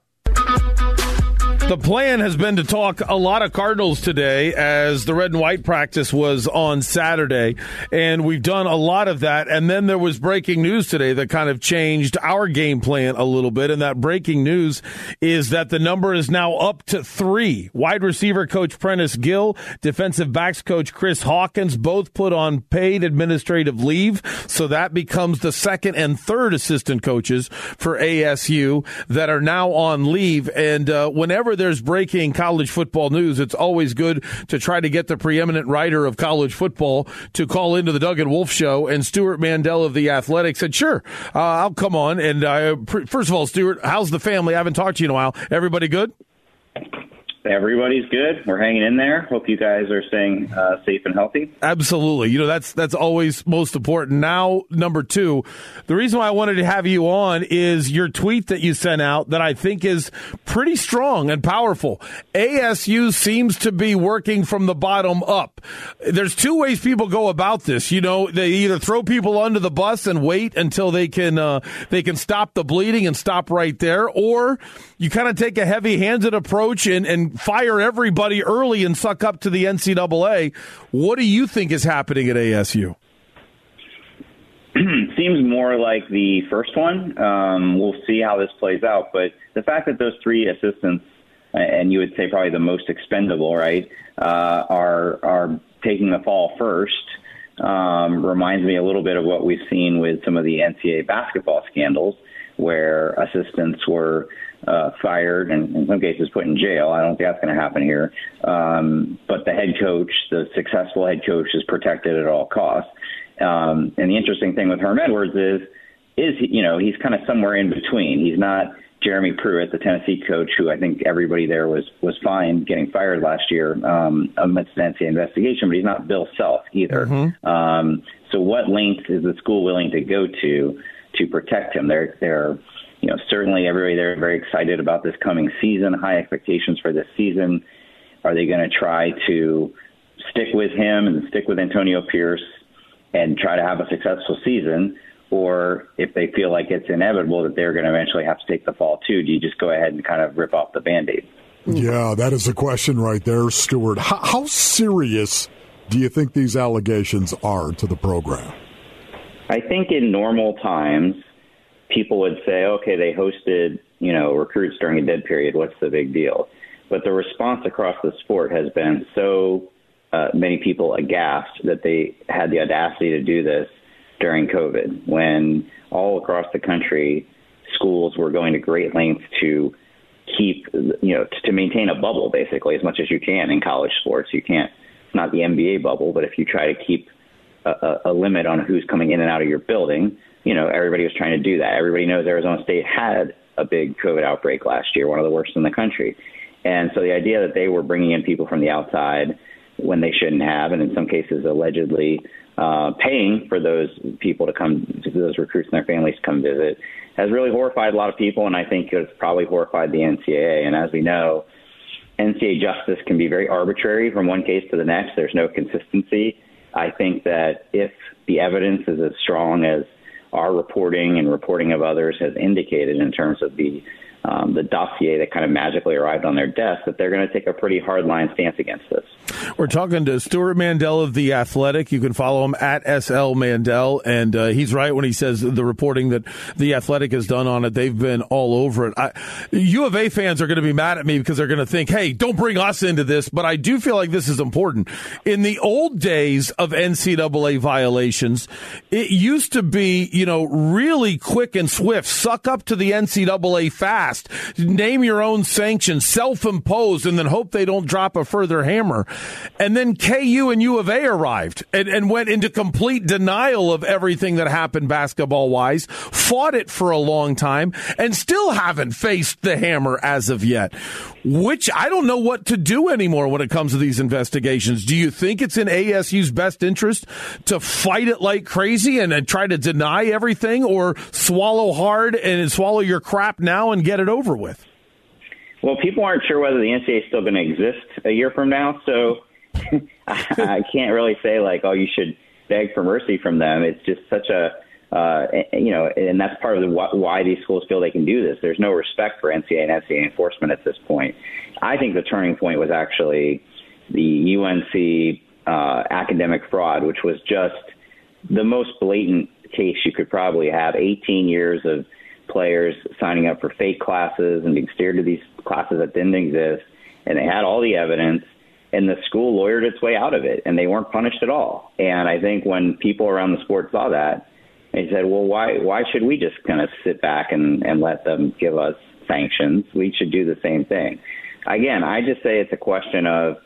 The plan has been to talk a lot of Cardinals today as the red and white practice was on Saturday. And we've done a lot of that. And then there was breaking news today that kind of changed our game plan a little bit. And that breaking news is that the number is now up to three. Wide receiver coach Prentice Gill, defensive backs coach Chris Hawkins, both put on paid administrative leave. So that becomes the second and third assistant coaches for ASU that are now on leave. And uh, whenever there's breaking college football news, it's always good to try to get the preeminent writer of college football to call into the Doug and Wolf show. And Stewart Mandel of the Athletic said, "Sure, uh, I'll come on." And uh, pr- first of all, Stewart, how's the family? I haven't talked to you in a while. Everybody good? Everybody's good. We're hanging in there. Hope you guys are staying uh, safe and healthy. Absolutely. You know, that's that's always most important. Now, number two, the reason why I wanted to have you on is your tweet that you sent out that I think is pretty strong and powerful. ASU seems to be working from the bottom up. There's two ways people go about this. You know, they either throw people under the bus and wait until they can uh, they can stop the bleeding and stop right there, or you kind of take a heavy-handed approach and, and fire everybody early and suck up to the NCAA. What do you think is happening at ASU? Seems more like the first one. Um, we'll see how this plays out. But the fact that those three assistants, and you would say probably the most expendable, right, uh, are are taking the fall first. Um, reminds me a little bit of what we've seen with some of the NCAA basketball scandals, where assistants were uh, fired and in some cases put in jail. I don't think that's going to happen here. Um, but the head coach, the successful head coach, is protected at all costs. Um, and the interesting thing with Herm Edwards is, is you know he's kind of somewhere in between. He's not Jeremy Pruitt, the Tennessee coach, who I think everybody there was was fine getting fired last year um, amidst an NCAA investigation, but he's not Bill Self either. Um, so what lengths is the school willing to go to to protect him? They're they're you know certainly everybody there very excited about this coming season, high expectations for this season. Are they going to try to stick with him and stick with Antonio Pierce and try to have a successful season? Or if they feel like it's inevitable that they're going to eventually have to take the fall too, do you just go ahead and kind of rip off the band aid? Yeah, that is a question right there, Stewart. How, how serious do you think these allegations are to the program? I think in normal times, people would say, okay, they hosted, you know, recruits during a dead period. What's the big deal? But the response across the sport has been so uh, many people aghast that they had the audacity to do this during COVID when all across the country, schools were going to great lengths to keep, you know, to maintain a bubble basically as much as you can in college sports. You can't, it's not the NBA bubble, but if you try to keep a, a limit on who's coming in and out of your building, you know, everybody was trying to do that. Everybody knows Arizona State had a big COVID outbreak last year, one of the worst in the country. And so the idea that they were bringing in people from the outside when they shouldn't have, and in some cases allegedly uh, paying for those people to come, those recruits and their families to come visit, has really horrified a lot of people, and I think it's probably horrified the NCAA. And as we know, NCAA justice can be very arbitrary from one case to the next. There's no consistency. I think that if the evidence is as strong as our reporting and reporting of others has indicated in terms of the um, the dossier that kind of magically arrived on their desk, that they're going to take a pretty hard line stance against this. We're talking to Stewart Mandel of The Athletic. You can follow him at SL Mandel. And uh, he's right when he says the reporting that The Athletic has done on it, they've been all over it. I, U of A fans are going to be mad at me because they're going to think, hey, don't bring us into this. But I do feel like this is important. In the old days of NCAA violations, it used to be, you know, really quick and swift. Suck up to the NCAA fast. Name your own sanctions, self imposed, and then hope they don't drop a further hammer. And then KU and U of A arrived and, and went into complete denial of everything that happened basketball wise, fought it for a long time, and still haven't faced the hammer as of yet. Which I don't know what to do anymore when it comes to these investigations. Do you think it's in ASU's best interest to fight it like crazy and, and try to deny everything or swallow hard and swallow your crap now and get it over with? Well, people aren't sure whether the NCAA is still going to exist a year from now, so I can't really say like, oh, you should beg for mercy from them. It's just such a, uh, you know, and that's part of the, why these schools feel they can do this. There's no respect for NCAA and NCAA enforcement at this point. I think the turning point was actually the UNC uh, academic fraud, which was just the most blatant case you could probably have. 18 years of players signing up for fake classes and being steered to these classes that didn't exist, and they had all the evidence, and the school lawyered its way out of it, and they weren't punished at all. And I think when people around the sport saw that, they said, "Well, why why should we just kind of sit back and and let them give us sanctions? We should do the same thing." Again, I just say it's a question of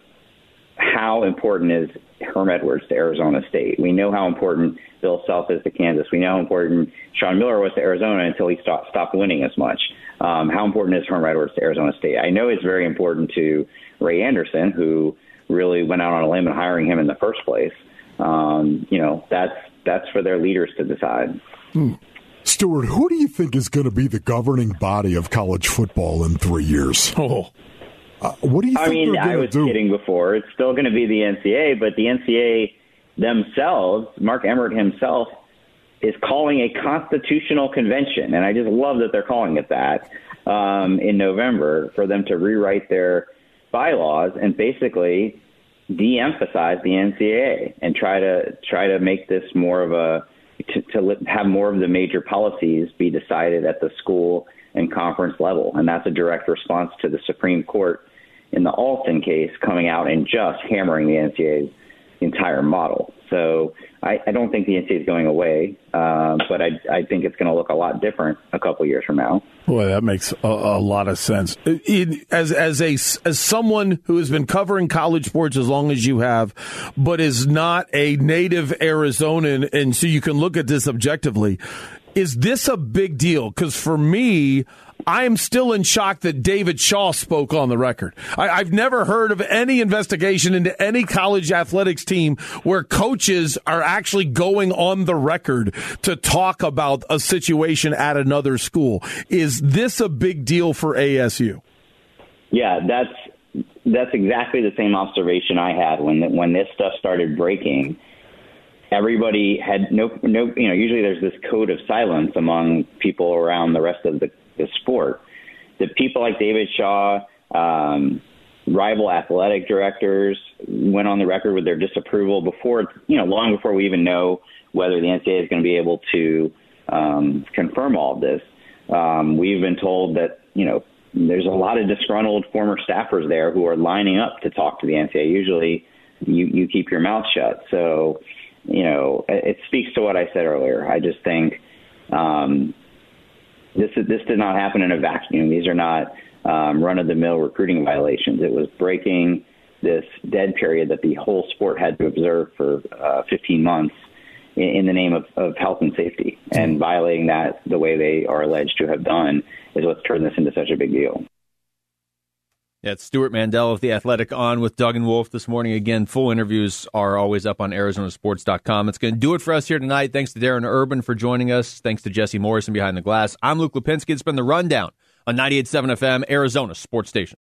how important is Herm Edwards to Arizona State. We know how important Bill Self is to Kansas. We know how important Sean Miller was to Arizona until he stopped, stopped winning as much. Um, how important is Herm Edwards to Arizona State? I know it's very important to Ray Anderson, who really went out on a limb and hiring him in the first place. Um, you know, that's that's for their leaders to decide. Hmm. Stewart, who do you think is going to be the governing body of college football in three years? Oh. Uh, what do you? I mean, I was do? kidding before. It's still going to be the NCA, but the NCA themselves, Mark Emmert himself, is calling a constitutional convention, and I just love that they're calling it that um, in November for them to rewrite their bylaws and basically de-emphasize the NCAA and try to try to make this more of a to, to have more of the major policies be decided at the school and conference level, and that's a direct response to the Supreme Court in the Alston case coming out and just hammering the NCAA's entire model. So I, I don't think the NCAA is going away, uh, but I, I think it's going to look a lot different a couple years from now. Boy, that makes a, a lot of sense. As as a as someone who has been covering college sports as long as you have, but is not a native Arizonan, and so you can look at this objectively. Is this a big deal? Because for me, I am still in shock that David Shaw spoke on the record. I, have never heard of any investigation into any college athletics team where coaches are actually going on the record to talk about a situation at another school. Is this a big deal for ASU? Yeah, that's that's exactly the same observation I had when when this stuff started breaking everybody had no no you know usually there's this code of silence among people around the rest of the, the sport. The people like david shaw um, rival athletic directors went on the record with their disapproval before you know long before we even know whether the ncaa is going to be able to um, confirm all of this. Um, we've been told that you know there's a lot of disgruntled former staffers there who are lining up to talk to the ncaa usually you you keep your mouth shut. So you know, it speaks to what I said earlier. I just think um, this this did not happen in a vacuum. These are not um, run of the mill recruiting violations. It was breaking this dead period that the whole sport had to observe for uh, 15 months in, in the name of, of health and safety, and violating that the way they are alleged to have done is what's turned this into such a big deal. Yeah, it's Stewart Mandel of The Athletic on with Doug and Wolf this morning. Again, full interviews are always up on ArizonaSports.com. It's going to do it for us here tonight. Thanks to Darren Urban for joining us. Thanks to Jesse Morrison behind the glass. I'm Luke Lapinski. It's been the rundown on 98.7 FM, Arizona Sports Station.